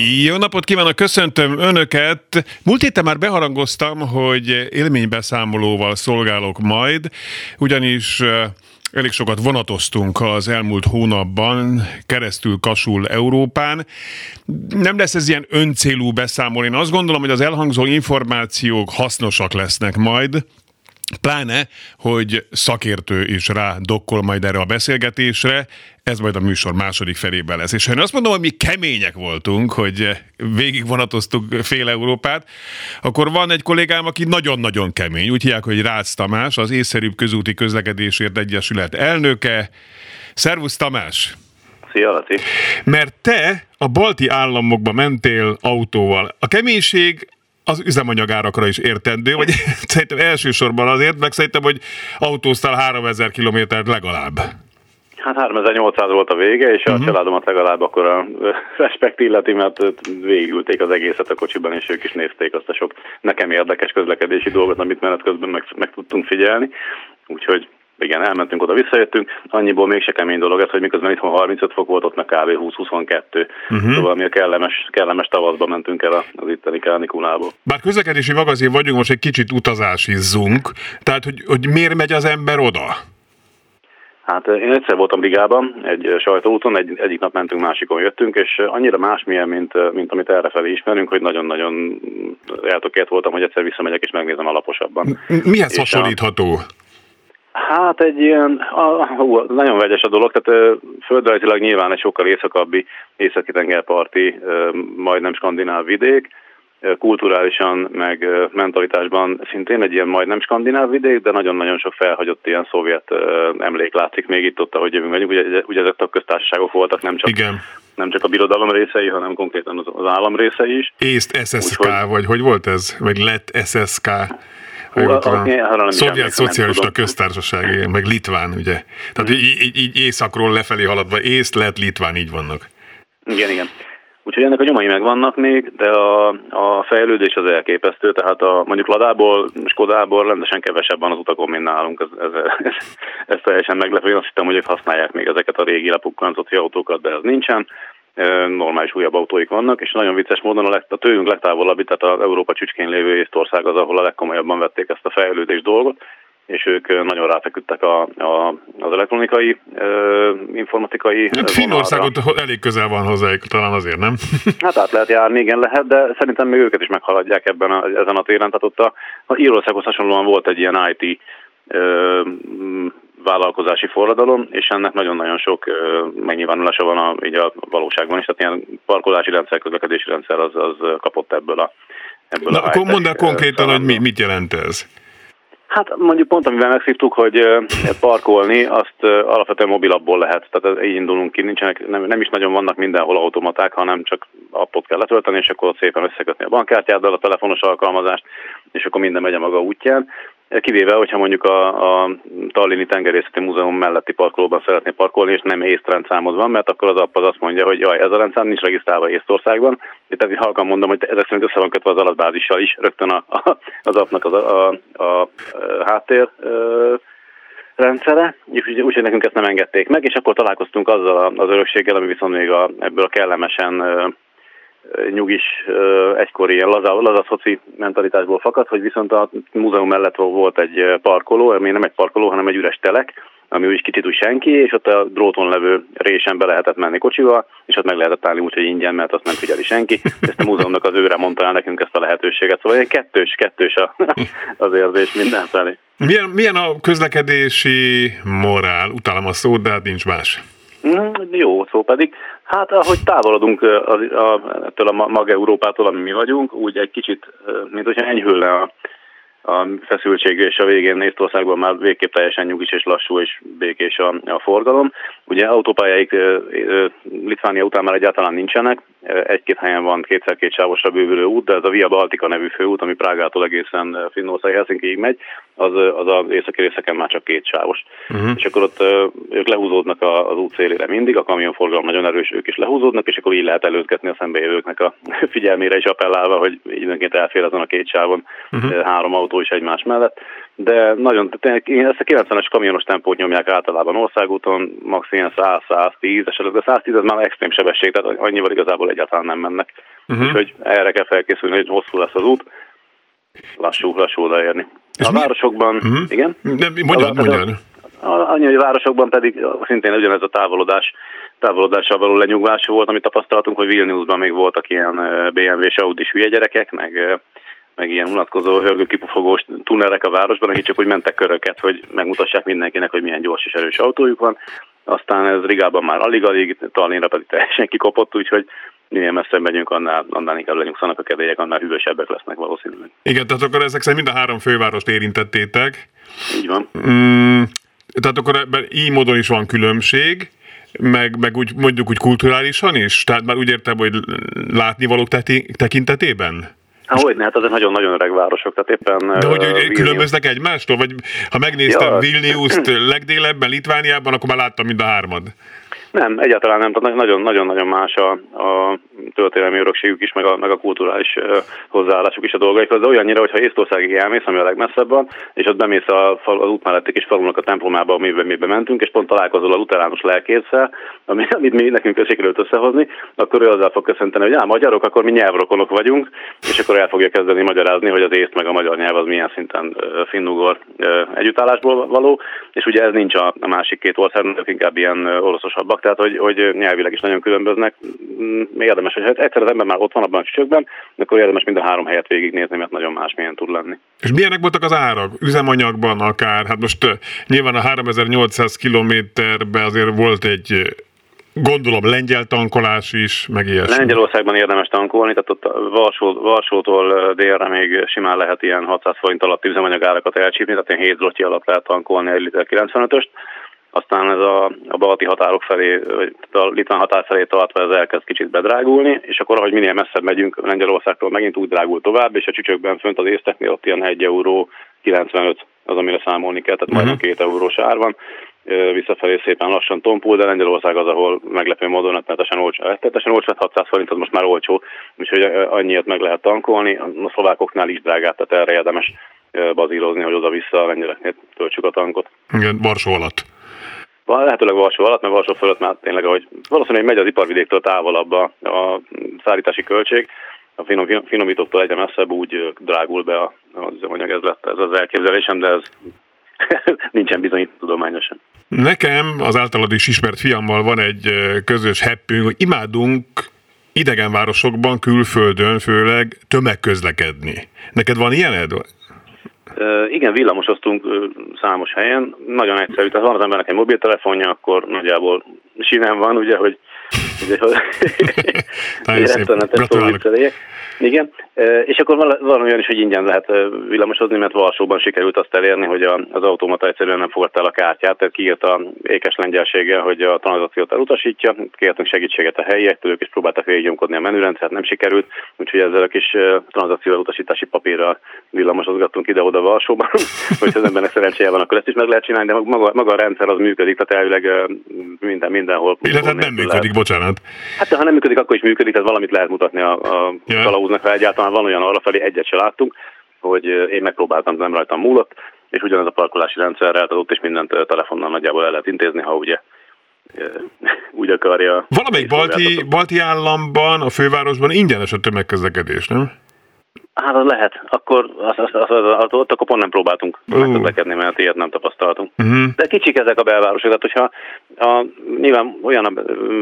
Jó napot kívánok, köszöntöm Önöket! Múlt héten már beharangoztam, hogy élménybeszámolóval szolgálok majd, ugyanis Elég sokat vonatoztunk az elmúlt hónapban, keresztül kasul Európán. Nem lesz ez ilyen öncélú beszámoló. Én azt gondolom, hogy az elhangzó információk hasznosak lesznek majd, Pláne, hogy szakértő is rá dokkol majd erre a beszélgetésre, ez majd a műsor második felében lesz. És ha én azt mondom, hogy mi kemények voltunk, hogy végigvonatoztuk fél Európát, akkor van egy kollégám, aki nagyon-nagyon kemény. Úgy hívják, hogy Rácz Tamás, az észszerűbb közúti közlekedésért egyesület elnöke. Szervusz Tamás! Szia, Laci. Mert te a balti államokba mentél autóval. A keménység az üzemanyagárakra is értendő, vagy szerintem elsősorban azért, meg szerintem, hogy autóztál 3000 kilométert legalább. Hát 3800 volt a vége, és uh-huh. a családomat legalább akkor a respekt illeti, mert végülték az egészet a kocsiban, és ők is nézték azt a sok nekem érdekes közlekedési dolgot, amit menet közben meg, meg tudtunk figyelni. Úgyhogy igen, elmentünk oda, visszajöttünk. Annyiból még se kemény dolog ez, hogy miközben itthon 35 fok volt, ott meg kb. 20-22. Uh-huh. Szóval mi a kellemes, kellemes tavaszba mentünk el az itteni kánikulából. Bár közlekedési magazin vagyunk, most egy kicsit utazásizzunk. Tehát, hogy, hogy miért megy az ember oda? Hát én egyszer voltam Rigában, egy sajtóúton, egy, egyik nap mentünk, másikon jöttünk, és annyira másmilyen, mint, mint amit errefelé ismerünk, hogy nagyon-nagyon eltökélt voltam, hogy egyszer visszamegyek és megnézem alaposabban. Mihez és hasonlítható? A, Hát egy ilyen, hú, nagyon vegyes a dolog, tehát földrajzilag nyilván egy sokkal északabbi, északi tengerparti, majdnem skandináv vidék, kulturálisan, meg mentalitásban szintén egy ilyen majdnem skandináv vidék, de nagyon-nagyon sok felhagyott ilyen szovjet emlék látszik még itt ott, ahogy jövünk vagyunk. Ugye, ugye ezek a köztársaságok voltak, nem csak, Igen. nem csak a birodalom részei, hanem konkrétan az, az állam részei is. Észt SSK, Úgyhogy, vagy hogy volt ez? Vagy lett SSK? A Szovjet Szocialista Köztársaság, meg Litván, ugye? Tehát így, így, így északról lefelé haladva, észt, lett, litván, így vannak. Igen, igen. Úgyhogy ennek a nyomai megvannak még, de a, a fejlődés az elképesztő, tehát a, mondjuk Ladából, Skodából rendesen kevesebb van az utakon, mint nálunk, ez, ez, ez, ez teljesen meglepő. Én azt hittem, hogy ők használják még ezeket a régi lepukkantott autókat, de ez nincsen normális újabb autóik vannak, és nagyon vicces módon a, leg, a tőlünk legtávolabbi, tehát az Európa csücskén lévő Észtország az, ahol a legkomolyabban vették ezt a fejlődés dolgot, és ők nagyon ráfeküdtek a, a, az elektronikai, ö, informatikai hát Finnországot elég közel van hozzájuk, talán azért, nem? hát át lehet járni, igen lehet, de szerintem még őket is meghaladják ebben a, ezen a téren. Tehát ott a, a Írországhoz hasonlóan volt egy ilyen IT ö, vállalkozási forradalom, és ennek nagyon-nagyon sok megnyilvánulása van a, így a valóságban is, tehát ilyen parkolási rendszer, közlekedési rendszer az, az kapott ebből a ebből Na, a akkor mondd el konkrétan, hogy mi, mit jelent ez? Hát mondjuk pont, amivel megszívtuk, hogy parkolni, azt alapvetően mobilabból lehet. Tehát így indulunk ki, nincsenek, nem, nem is nagyon vannak mindenhol automaták, hanem csak appot kell letölteni, és akkor szépen összekötni a bankkártyáddal a telefonos alkalmazást, és akkor minden megy a maga útján. Kivéve, hogyha mondjuk a, a Tallini Tengerészeti Múzeum melletti parkolóban szeretné parkolni, és nem észt rendszámod van, mert akkor az app az azt mondja, hogy jaj, ez a rendszám nincs regisztrálva Észtországban. Tehát halkan mondom, hogy ezek szerint össze van kötve az adatbázissal is, rögtön a, a, az appnak az a, a, a, a háttér rendszere, úgyhogy úgy, nekünk ezt nem engedték meg, és akkor találkoztunk azzal az örökséggel, ami viszont még a, ebből a kellemesen nyugis, egykori ilyen laza, laza szoci mentalitásból fakad, hogy viszont a múzeum mellett volt egy parkoló, ami nem egy parkoló, hanem egy üres telek, ami úgy kicsit úgy senki, és ott a dróton levő résen be lehetett menni kocsival, és ott meg lehetett állni úgy, hogy ingyen, mert azt nem figyeli senki. Ezt a múzeumnak az őre mondta el nekünk ezt a lehetőséget. Szóval egy kettős, kettős a, az érzés mindenfelé. Milyen, milyen a közlekedési morál? Utálom a szót, de hát nincs más. Mm, jó szó pedig. Hát ahogy távolodunk a, a, ettől a mag Európától, ami mi vagyunk, úgy egy kicsit, mint hogyha enyhülne a, a feszültség, és a végén Észtországban már végképp teljesen nyugis és lassú és békés a, a forgalom. Ugye autópályáik Litvánia után már egyáltalán nincsenek, egy-két helyen van kétszer-két sávosra bővülő út, de ez a Via Baltica nevű főút, ami Prágától egészen Finnország Helsinkiig megy, az, az az északi részeken már csak két sávos. Uh-huh. És akkor ott ők lehúzódnak az út szélére mindig, a kamionforgalom nagyon erős, ők is lehúzódnak, és akkor így lehet előzgetni a szembejövőknek a figyelmére is appellálva, hogy időnként elfér azon a két sávon uh-huh. három autó is egymás mellett de nagyon, ezt a 90-es kamionos tempót nyomják általában országúton, max. ilyen 100-110, esetleg de 110 ez már extrém sebesség, tehát annyival igazából egyáltalán nem mennek. Uh-huh. Úgyhogy erre kell felkészülni, hogy hosszú lesz az út, lassú, lassú odaérni. A mi? városokban, uh-huh. igen? Nem, mondjad, mondjad. Annyi, hogy a városokban pedig szintén ugyanez a távolodás, távolodással való lenyugvás volt, amit tapasztaltunk, hogy Vilniusban még voltak ilyen BMW-s Audi-s hülye gyerekek, meg meg ilyen unatkozó hörgőkipufogós tunerek a városban, akik csak úgy mentek köröket, hogy megmutassák mindenkinek, hogy milyen gyors és erős autójuk van. Aztán ez Rigában már alig-alig, Tallinnra pedig teljesen kikopott, úgyhogy minél messzebb megyünk, annál, annál inkább lenyugszanak a kedélyek, annál hűvösebbek lesznek valószínűleg. Igen, tehát akkor ezek szerint mind a három fővárost érintettétek. Így van. Mm, tehát akkor ebben így módon is van különbség, meg, meg úgy mondjuk úgy kulturálisan is? Tehát már úgy értem, hogy látnivalók tekintetében? Hát hogy ne, hát azok nagyon-nagyon öreg városok, tehát éppen... De hogy uh, különböznek egymástól? Vagy ha megnéztem ja. Vilnius-t legdélebben, Litvániában, akkor már láttam mind a hármad. Nem, egyáltalán nem. Tehát nagyon-nagyon más a, a történelmi örökségük is, meg a, meg a kulturális hozzáállásuk is a dolgaikhoz, de olyannyira, hogyha Észtországig elmész, ami a legmesszebb van, és ott bemész a, az út melletti kis falunak a templomába, amiben mi mentünk, és pont találkozol a luteránus lelkészsel, ami, amit mi nekünk sikerült összehozni, akkor ő azzal fog köszönteni, hogy á, magyarok, akkor mi nyelvrokonok vagyunk, és akkor el fogja kezdeni magyarázni, hogy az észt meg a magyar nyelv az milyen szinten finnugor együttállásból való, és ugye ez nincs a, a másik két országnak, inkább ilyen oroszosabbak, tehát hogy, hogy nyelvileg is nagyon különböznek. Mm, érdemes, hogy hát egyszer az ember már ott van abban a csöcsökben, akkor érdemes mind a három helyet végignézni, mert nagyon más milyen tud lenni. És milyenek voltak az árak? Üzemanyagban akár? Hát most nyilván a 3800 kilométerben azért volt egy Gondolom lengyel tankolás is, meg ilyesmi. Lengyelországban érdemes tankolni, tehát ott Varsó, Varsótól délre még simán lehet ilyen 600 forint alatt üzemanyagárakat elcsípni, tehát ilyen 7 zloty alatt lehet tankolni egy liter 95-öst aztán ez a, a balti határok felé, vagy a litván határ felé tartva ez elkezd kicsit bedrágulni, és akkor ahogy minél messzebb megyünk Lengyelországtól megint úgy drágul tovább, és a csücsökben fönt az észteknél ott ilyen 1 euró 95 az, amire számolni kell, tehát uh-huh. majdnem 2 eurós ár van. Visszafelé szépen lassan tompul, de Lengyelország az, ahol meglepő módon rettenetesen olcsó. Rettenetesen olcsó, 600 forint az most már olcsó, úgyhogy annyiért meg lehet tankolni. A szlovákoknál is drágát, tehát erre érdemes bazírozni, hogy oda-vissza a lengyeleknél töltsük a tankot. Igen, Varsó alatt lehetőleg Varsó alatt, mert Varsó fölött már tényleg, hogy valószínűleg megy az iparvidéktől távolabb a, a szállítási költség, a finom, finomítóktól egyre messzebb úgy drágul be az üzemanyag, ez lett ez az elképzelésem, de ez nincsen bizonyít tudományosan. Nekem az általad is ismert fiammal van egy közös heppünk, hogy imádunk idegenvárosokban, külföldön főleg tömegközlekedni. Neked van ilyened? Igen, villamosoztunk számos helyen, nagyon egyszerű, tehát van az embernek egy mobiltelefonja, akkor nagyjából sinem van, ugye, hogy Gratulálok. Igen, és akkor van olyan is, hogy ingyen lehet villamosozni, mert Varsóban sikerült azt elérni, hogy az automata egyszerűen nem fogadta el a kártyát, tehát kiírta ékes lengyelséggel, hogy a tranzakciót elutasítja, kértünk segítséget a helyiektől, ők is próbáltak végignyomkodni a menürendszert, nem sikerült, úgyhogy ezzel a kis tranzakció elutasítási papírral villamosozgattunk ide-oda Varsóban, hogy az embernek szerencséje van, akkor ezt is meg lehet csinálni, de maga, maga a rendszer az működik, tehát elvileg minden, mindenhol. Illetve nem működik, lehet. bocsánat. Hát ha nem működik, akkor is működik, tehát valamit lehet mutatni a, a ja. kalauznak, ha egyáltalán van olyan arrafelé, egyet se láttunk, hogy én megpróbáltam, nem rajtam múlott, és ugyanez a parkolási rendszerrel, tehát ott is mindent telefonnal nagyjából el lehet intézni, ha ugye úgy akarja. Valamelyik balti, balti államban, a fővárosban ingyenes a tömegközlekedés, nem? Hát az lehet. Akkor az, az, az, az, az, ott akkor pont nem próbáltunk uh. megközlekedni, mert ilyet nem tapasztaltunk. Uh-huh. De kicsik ezek a belvárosok, hogyha a, nyilván olyan a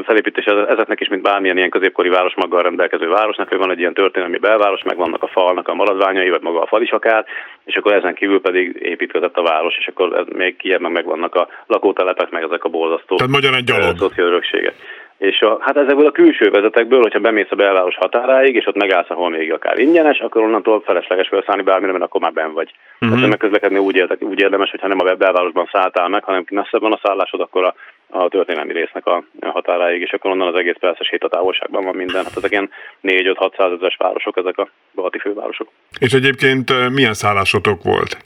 felépítés ezeknek is, mint bármilyen ilyen középkori város maggal rendelkező városnak, hogy van egy ilyen történelmi belváros, meg vannak a falnak a maradványai, vagy maga a fal is akár, és akkor ezen kívül pedig építkezett a város, és akkor ez még kiebb meg vannak a lakótelepek, meg ezek a borzasztó Tehát magyarán gyalog. szociálörökségek. És a, hát ezekből a külső vezetekből, hogyha bemész a belváros határáig, és ott megállsz, ahol még akár ingyenes, akkor onnantól felesleges felszállni bármire, mert akkor már ben vagy. Uh-huh. Tehát megközlekedni úgy, érdek, úgy érdemes, hogyha nem a belvárosban szálltál meg, hanem messzebb van a szállásod, akkor a a történelmi résznek a határáig, és akkor onnan az egész persze sétatávolságban van minden. Hát ezek ilyen 4-5-600 ezeres városok, ezek a balti fővárosok. És egyébként milyen szállásotok volt?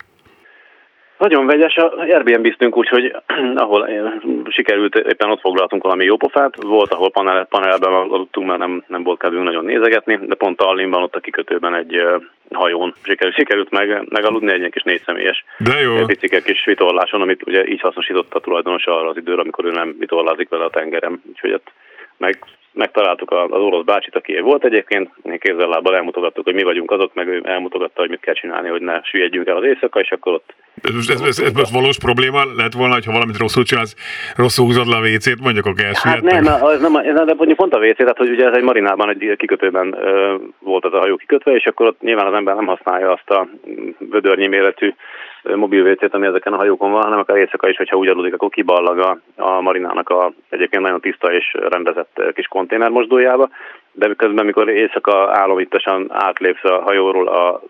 Nagyon vegyes, a Airbnb-ztünk úgy, hogy ahol sikerült, éppen ott foglaltunk valami jó pofát, volt, ahol panel, panelben aludtunk, mert nem, nem volt kedvünk nagyon nézegetni, de pont Tallinnban ott a kikötőben egy hajón sikerült, sikerült meg, megaludni egy kis négy személyes de jó. picike kis vitorláson, amit ugye így hasznosította a tulajdonos arra az időre, amikor ő nem vitorlázik vele a tengerem, úgyhogy ott meg megtaláltuk az orosz bácsit, aki volt egyébként, kézzel lábbal elmutogattuk, hogy mi vagyunk azok, meg ő elmutogatta, hogy mit kell csinálni, hogy ne süllyedjünk el az éjszaka, és akkor ott... Ez, ez, ez, ez most valós probléma lett volna, ha valamit rosszul csinálsz, rosszul húzod le a WC-t, mondjuk akkor elsüllyedtek? Hát nem, az nem, de mondjuk pont a WC, tehát hogy ugye ez egy marinában, egy kikötőben volt az a hajó kikötve, és akkor ott nyilván az ember nem használja azt a vödörnyi méretű mobil WC-t, ami ezeken a hajókon van, hanem akár éjszaka is, hogyha úgy aludik, akkor kiballag a, a marinának a egyébként nagyon tiszta és rendezett kis konténermosdójába, de közben, amikor éjszaka álomítosan átlépsz a hajóról a,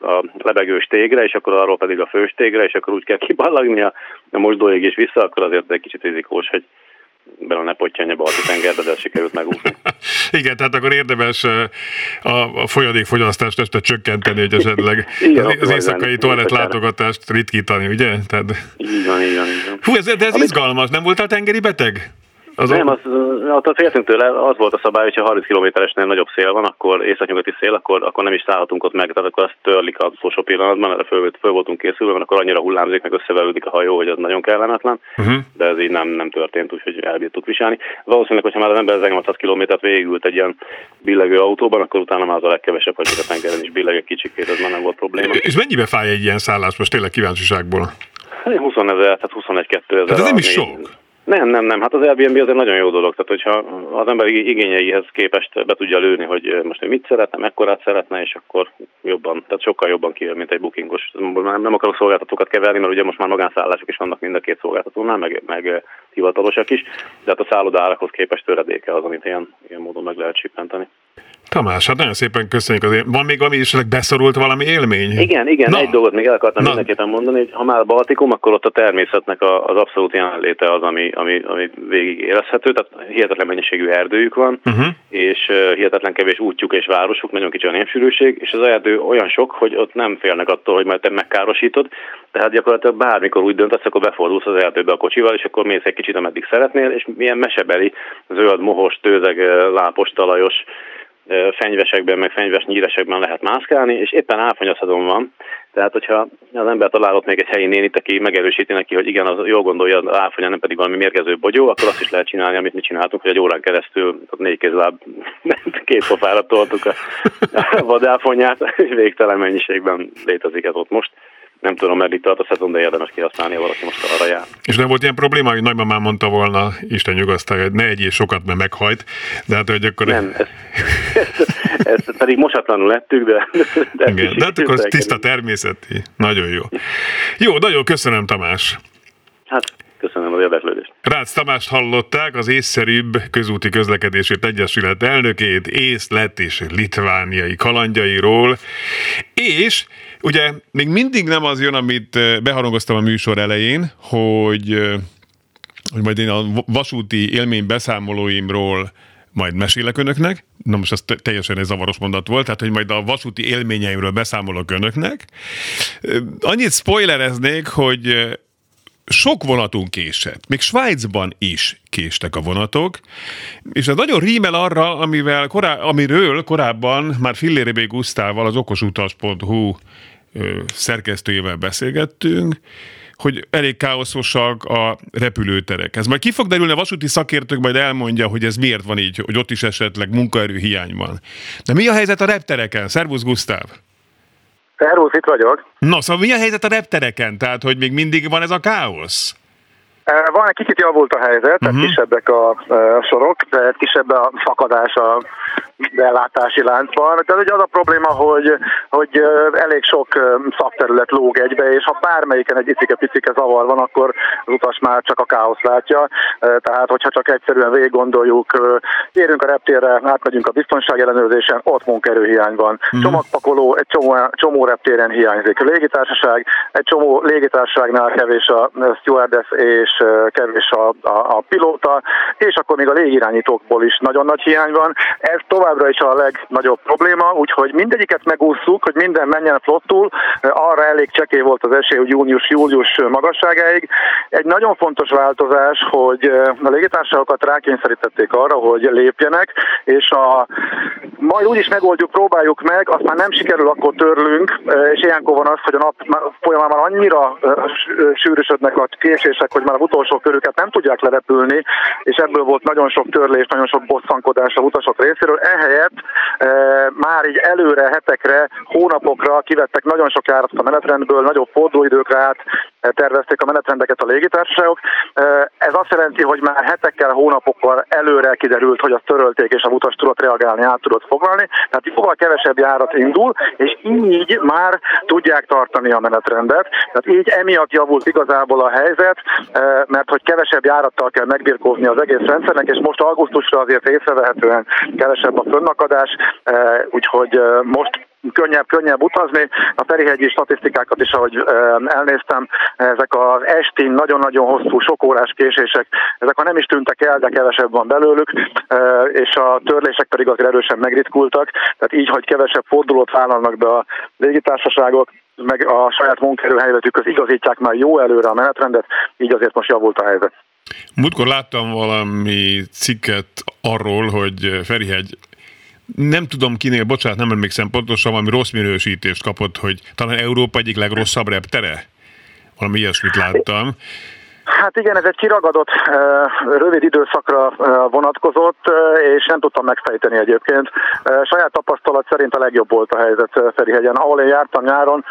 a lebegős tégre, és akkor arról pedig a fős tégre, és akkor úgy kell kiballagni a, a mosdóig és vissza, akkor azért egy kicsit rizikós, hogy bele ne pottyanja balti tengerbe, de sikerült megúszni. Igen, tehát akkor érdemes a, a folyadékfogyasztást este csökkenteni, hogy esetleg Igen, az, az éjszakai toalett látogatást ritkítani, ugye? Tehát... Így van, így van, így van. Hú, ez, de ez Amit... izgalmas, nem voltál tengeri beteg? Az nem, az, ott féltünk tőle, az volt a szabály, hogyha 30 km-esnél nagyobb szél van, akkor északnyugati szél, akkor, akkor nem is szállhatunk ott meg, tehát akkor azt törlik az utolsó pillanatban, erre föl, föl voltunk készülve, mert akkor annyira hullámzik, meg összeverődik a hajó, hogy az nagyon kellemetlen, uh-huh. de ez így nem, nem történt, úgyhogy elbírtuk viselni. Valószínűleg, hogyha már az ember 1800 km-t végigült egy ilyen billegő autóban, akkor utána már az a legkevesebb, hogy a tengeren is billeg egy kicsikét, ez már nem volt probléma. És mennyibe fáj egy ilyen szállás most tényleg kíváncsiságból? 20 ezer, tehát 21 ezer. Hát ez nem is sok. Nem, nem, nem. Hát az Airbnb azért nagyon jó dolog. Tehát, hogyha az ember igényeihez képest be tudja lőni, hogy most ő mit szeretne, mekkorát szeretne, és akkor jobban, tehát sokkal jobban kijön, mint egy bookingos. Nem akarok szolgáltatókat keverni, mert ugye most már magánszállások is vannak mind a két szolgáltatónál, meg, meg hivatalosak is, de hát a szállodárakhoz képest töredéke az, amit ilyen, ilyen módon meg lehet csipenteni. Tamás, hát nagyon szépen köszönjük azért. Van még valami esetleg beszorult valami élmény? Igen, igen, Na. egy dolgot még el akartam Na. mindenképpen mondani, hogy ha már a Baltikum, akkor ott a természetnek az abszolút jelenléte az, ami, ami, ami végig érezhető, tehát hihetetlen mennyiségű erdőjük van, uh-huh. és hihetetlen kevés útjuk és városuk, nagyon kicsi a népsűrűség, és az erdő olyan sok, hogy ott nem félnek attól, hogy majd te megkárosítod, tehát gyakorlatilag bármikor úgy döntesz, akkor befordulsz az erdőbe a kocsival, és akkor mész egy kicsit, ameddig szeretnél, és milyen mesebeli, zöld, mohos, tőzeg, lápos, talajos, fenyvesekben, meg fenyves nyíresekben lehet mászkálni, és éppen áfonyaszadon van, tehát hogyha az ember találott még egy helyi nénit, aki megerősíti neki, hogy igen, az jól gondolja, az áfonya nem pedig valami mérgező bogyó, akkor azt is lehet csinálni, amit mi csináltunk, hogy egy órán keresztül négy kézláb két pofára toltuk a vadáfonyát, és végtelen mennyiségben létezik ez ott most nem tudom, itt tart a szezon, de érdemes kihasználni, ha valaki most arra jár. És nem volt ilyen probléma, hogy nagymamám mondta volna, Isten nyugasztalja, hogy ne egyél sokat, mert meghajt, de hát, hogy akkor... Nem, ezt, ezt, ezt pedig mosatlanul lettük, de... De, Igen, de hát akkor tiszta természeti. Nagyon jó. Jó, nagyon köszönöm, Tamás. Az érdeklődést. Rácz Tamást hallották, az észszerűbb közúti közlekedésért egyesület elnökét, ész, lett és litvániai kalandjairól, és ugye még mindig nem az jön, amit beharangoztam a műsor elején, hogy, hogy majd én a vasúti élmény beszámolóimról majd mesélek önöknek. Na most ez teljesen egy zavaros mondat volt, tehát hogy majd a vasúti élményeimről beszámolok önöknek. Annyit spoilereznék, hogy sok vonatunk késett. Még Svájcban is késtek a vonatok, és ez nagyon rímel arra, amivel korá- amiről korábban már Fillérébé Gusztával, az okosutas.hu szerkesztőjével beszélgettünk, hogy elég káoszosak a repülőterek. Ez majd ki fog derülni, a vasúti szakértők majd elmondja, hogy ez miért van így, hogy ott is esetleg munkaerő hiány van. De mi a helyzet a reptereken? Szervusz Gusztáv! Szervusz, itt vagyok. Na, szóval mi a helyzet a reptereken? Tehát, hogy még mindig van ez a káosz? Van egy kicsit javult a helyzet, uh-huh. tehát mhm. kisebbek a, a sorok, de kisebb a szakadás a bellátási láncban. Tehát ugye az a probléma, hogy, hogy elég sok szakterület lóg egybe, és ha bármelyiken egy icike-picike zavar van, akkor az utas már csak a káosz látja. Tehát, hogyha csak egyszerűen végig gondoljuk, érünk a reptérre, átmegyünk a biztonság ellenőrzésen, ott munkerőhiány van. Uh-huh. Csomagpakoló egy csomó, csomó reptéren hiányzik. A légitársaság, egy csomó légitársaságnál kevés a stewardess és kevés, kevés a, a, a pilóta, és akkor még a légirányítókból is nagyon nagy hiány van. Ez továbbra is a legnagyobb probléma, úgyhogy mindegyiket megúszuk, hogy minden menjen flottul, arra elég csekély volt az esély, hogy június-július magasságáig. Egy nagyon fontos változás, hogy a légitársaságokat rákényszerítették arra, hogy lépjenek, és a, majd úgyis megoldjuk, próbáljuk meg, azt már nem sikerül, akkor törlünk, és ilyenkor van az, hogy a nap folyamán már annyira sűrűsödnek a késések, hogy már a utolsó körüket nem tudják lerepülni, és ebből volt nagyon sok törlés, nagyon sok bosszankodás a utasok részéről. Ehelyett e, már így előre, hetekre, hónapokra kivettek nagyon sok járatot a menetrendből, nagyobb fordulóidőkre át tervezték a menetrendeket a légitársaságok. Ez azt jelenti, hogy már hetekkel, hónapokkal előre kiderült, hogy azt törölték, és a utas tudott reagálni, át tudott foglalni. Tehát jóval kevesebb járat indul, és így már tudják tartani a menetrendet. Tehát így emiatt javult igazából a helyzet, mert hogy kevesebb járattal kell megbirkózni az egész rendszernek, és most augusztusra azért észrevehetően kevesebb a fönnakadás, úgyhogy most könnyebb, könnyebb utazni. A Ferihegyi statisztikákat is, ahogy elnéztem, ezek az esti nagyon-nagyon hosszú, sok órás késések, ezek ha nem is tűntek el, de kevesebb van belőlük, és a törlések pedig azért erősen megritkultak, tehát így, hogy kevesebb fordulót vállalnak be a légitársaságok, meg a saját munkaerőhelyzetükhöz igazítják már jó előre a menetrendet, így azért most javult a helyzet. Múltkor láttam valami cikket arról, hogy Ferihegy nem tudom kinél, bocsánat, nem emlékszem pontosan, valami rossz minősítést kapott, hogy talán Európa egyik legrosszabb reptere. Valami ilyesmit láttam. Hát igen, ez egy kiragadott, rövid időszakra vonatkozott, és nem tudtam megfejteni egyébként. Saját tapasztalat szerint a legjobb volt a helyzet Ferihegyen. Ahol én jártam nyáron,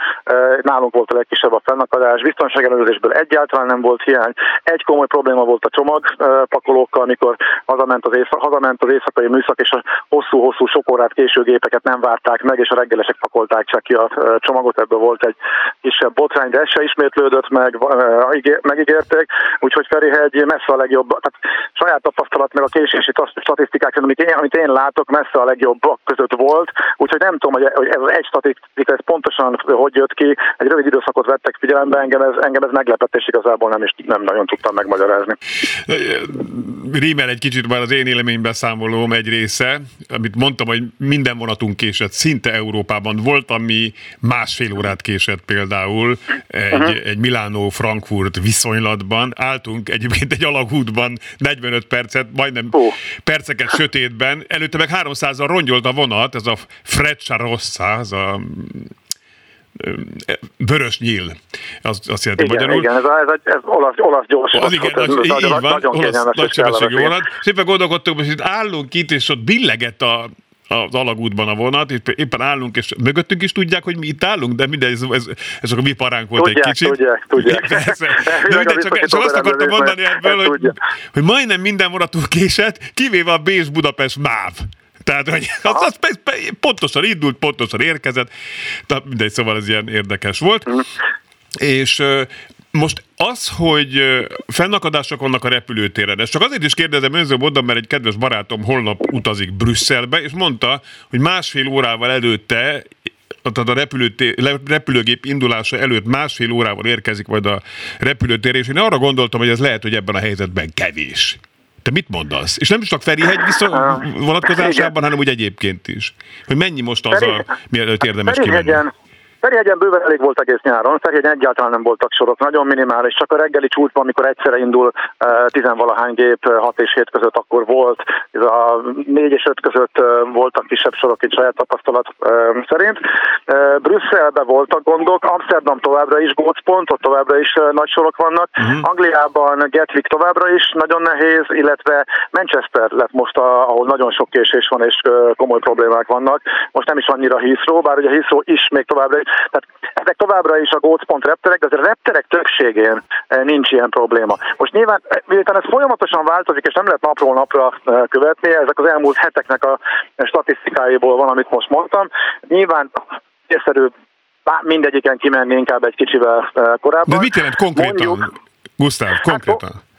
nálunk volt a legkisebb a fennakadás, biztonságelőzésből egyáltalán nem volt hiány. Egy komoly probléma volt a csomagpakolókkal, amikor hazament az, éjszak, hazament az éjszakai műszak, és a hosszú-hosszú sok órát késő gépeket nem várták meg, és a reggelesek pakolták csak ki a csomagot, ebből volt egy kisebb botrány, de ez se ismétlődött meg, megígérték úgyhogy Ferihegy messze a legjobb, tehát saját tapasztalat meg a késési statisztikák, amit én, amit én látok, messze a legjobbak között volt, úgyhogy nem tudom, hogy, hogy ez az egy statisztika, ez pontosan hogy jött ki, egy rövid időszakot vettek figyelembe, engem ez, engem ez meglepett, és igazából nem is nem nagyon tudtam megmagyarázni. Rímel egy kicsit már az én élménybeszámolóm egy része, amit mondtam, hogy minden vonatunk késett, szinte Európában. Volt, ami másfél órát késett például, egy, uh-huh. egy Milánó-Frankfurt viszonylatban, Budapestban, álltunk egyébként egy alagútban 45 percet, majdnem oh. perceket sötétben, előtte meg 300-al rongyolt a vonat, ez a Freccia Rossa, ez a vörös nyíl, az, azt jelenti igen, magyarul. Igen, ez, ez, ez olasz, olasz gyors. Az igen, az, így nagyon, van, nagyon olasz nagysebességű vonat. Szépen gondolkodtunk, hogy itt állunk itt, és ott billegett a, az alagútban a vonat, és éppen állunk, és mögöttünk is tudják, hogy mi itt állunk, de minden, ez, ez, ez csak a mi paránk volt tudják, egy kicsit. Tudják, tudják. Persze. De mindegy, csak, csak azt akartam mondani ebből, hogy, hogy majdnem minden vonatunk késett, kivéve a Bécs Budapest MÁV. Tehát, hogy az, az pontosan indult, pontosan érkezett. Tehát mindegy, szóval ez ilyen érdekes volt. Mm. És most az, hogy fennakadások vannak a repülőtéren, ezt csak azért is kérdezem önző módon, mert egy kedves barátom holnap utazik Brüsszelbe, és mondta, hogy másfél órával előtte tehát a repülőgép indulása előtt másfél órával érkezik majd a repülőtér, és én arra gondoltam, hogy ez lehet, hogy ebben a helyzetben kevés. Te mit mondasz? És nem csak Ferihegy vonatkozásában, hanem úgy egyébként is. Hogy mennyi most az, a, mielőtt érdemes kimenni? Ferihegyen bőven elég volt egész nyáron, Ferihegyen egyáltalán nem voltak sorok, nagyon minimális, csak a reggeli csúcsban, amikor egyszerre indul uh, tizenvalahány gép 6 és 7 között, akkor volt, ez a 4 és 5 között uh, voltak kisebb sorok, egy saját tapasztalat szerint. Brüsszelben voltak gondok, Amsterdam továbbra is gócpont, ott továbbra is nagy sorok vannak, uh-huh. Angliában Gatwick továbbra is nagyon nehéz, illetve Manchester lett most, a, ahol nagyon sok késés van és komoly problémák vannak. Most nem is annyira Heathrow, bár ugye Heathrow is még továbbra is, tehát ezek továbbra is a gócpont repterek, de azért a repterek többségén eh, nincs ilyen probléma. Most nyilván, eh, miután ez folyamatosan változik, és nem lehet napról napra eh, követni, ezek az elmúlt heteknek a statisztikáiból van, amit most mondtam. Nyilván észszerű mindegyiken kimenni inkább egy kicsivel korábban. De mit jelent konkrétan, Mondjuk, Gusztáv, konkrétan? Hát,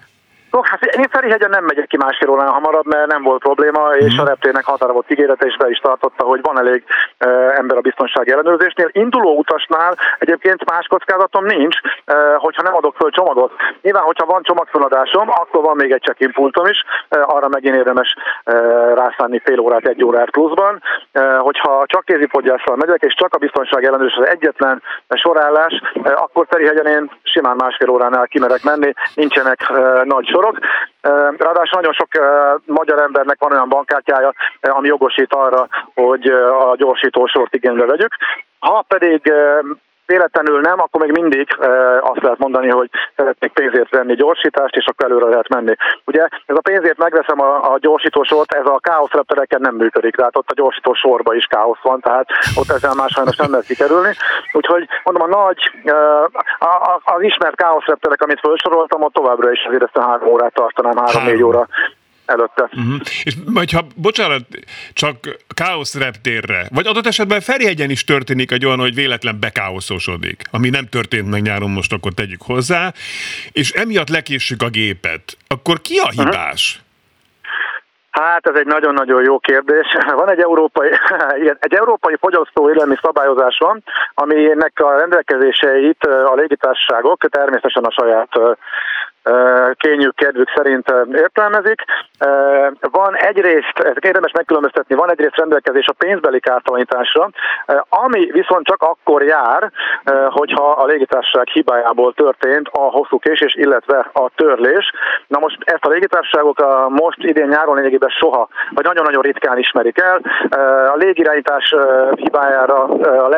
No, hát én Ferihegyen nem megyek ki másfél órán hamarabb, mert nem volt probléma, és mm. a reptérnek határa volt ígérete, és be is tartotta, hogy van elég e, ember a biztonsági ellenőrzésnél. Induló utasnál egyébként más kockázatom nincs, e, hogyha nem adok föl csomagot. Nyilván, hogyha van csomagfeladásom, akkor van még egy check-in pultom is, e, arra megint érdemes e, rászánni fél órát, egy órát pluszban. E, hogyha csak kézipodgyással megyek, és csak a biztonsági ellenőrzés az egyetlen sorállás, e, akkor Ferihegyen én simán másfél óránál kimerek menni, nincsenek e, nagy sorok. Ráadásul nagyon sok magyar embernek van olyan bankkártyája, ami jogosít arra, hogy a gyorsító sort igénybe vegyük. Ha pedig véletlenül nem, akkor még mindig azt lehet mondani, hogy szeretnék pénzért venni gyorsítást, és akkor előre lehet menni. Ugye ez a pénzért megveszem a, a gyorsító sort, ez a káosz reptereken nem működik, tehát ott a gyorsító sorba is káosz van, tehát ott ezzel már sajnos nem lehet kikerülni. Úgyhogy mondom, a nagy, az ismert káosz repterek, amit felsoroltam, ott továbbra is azért ezt a három órát tartanám, három-négy óra előtte. Uh-huh. És majd ha, bocsánat, csak káosz reptérre, vagy adott esetben Ferihegyen is történik egy olyan, hogy véletlen bekáoszosodik, ami nem történt meg nyáron most, akkor tegyük hozzá, és emiatt lekéssük a gépet, akkor ki a hibás? Uh-huh. Hát ez egy nagyon-nagyon jó kérdés. Van egy európai, egy európai fogyasztó élelmi szabályozás van, aminek a rendelkezéseit a légitársaságok természetesen a saját kényük, kedvük szerint értelmezik. Van egyrészt, ez érdemes megkülönböztetni, van egyrészt rendelkezés a pénzbeli kártalanításra, ami viszont csak akkor jár, hogyha a légitársaság hibájából történt a hosszú késés, illetve a törlés. Na most ezt a légitársaságok a most idén nyáron lényegében soha, vagy nagyon-nagyon ritkán ismerik el. A légirányítás hibájára a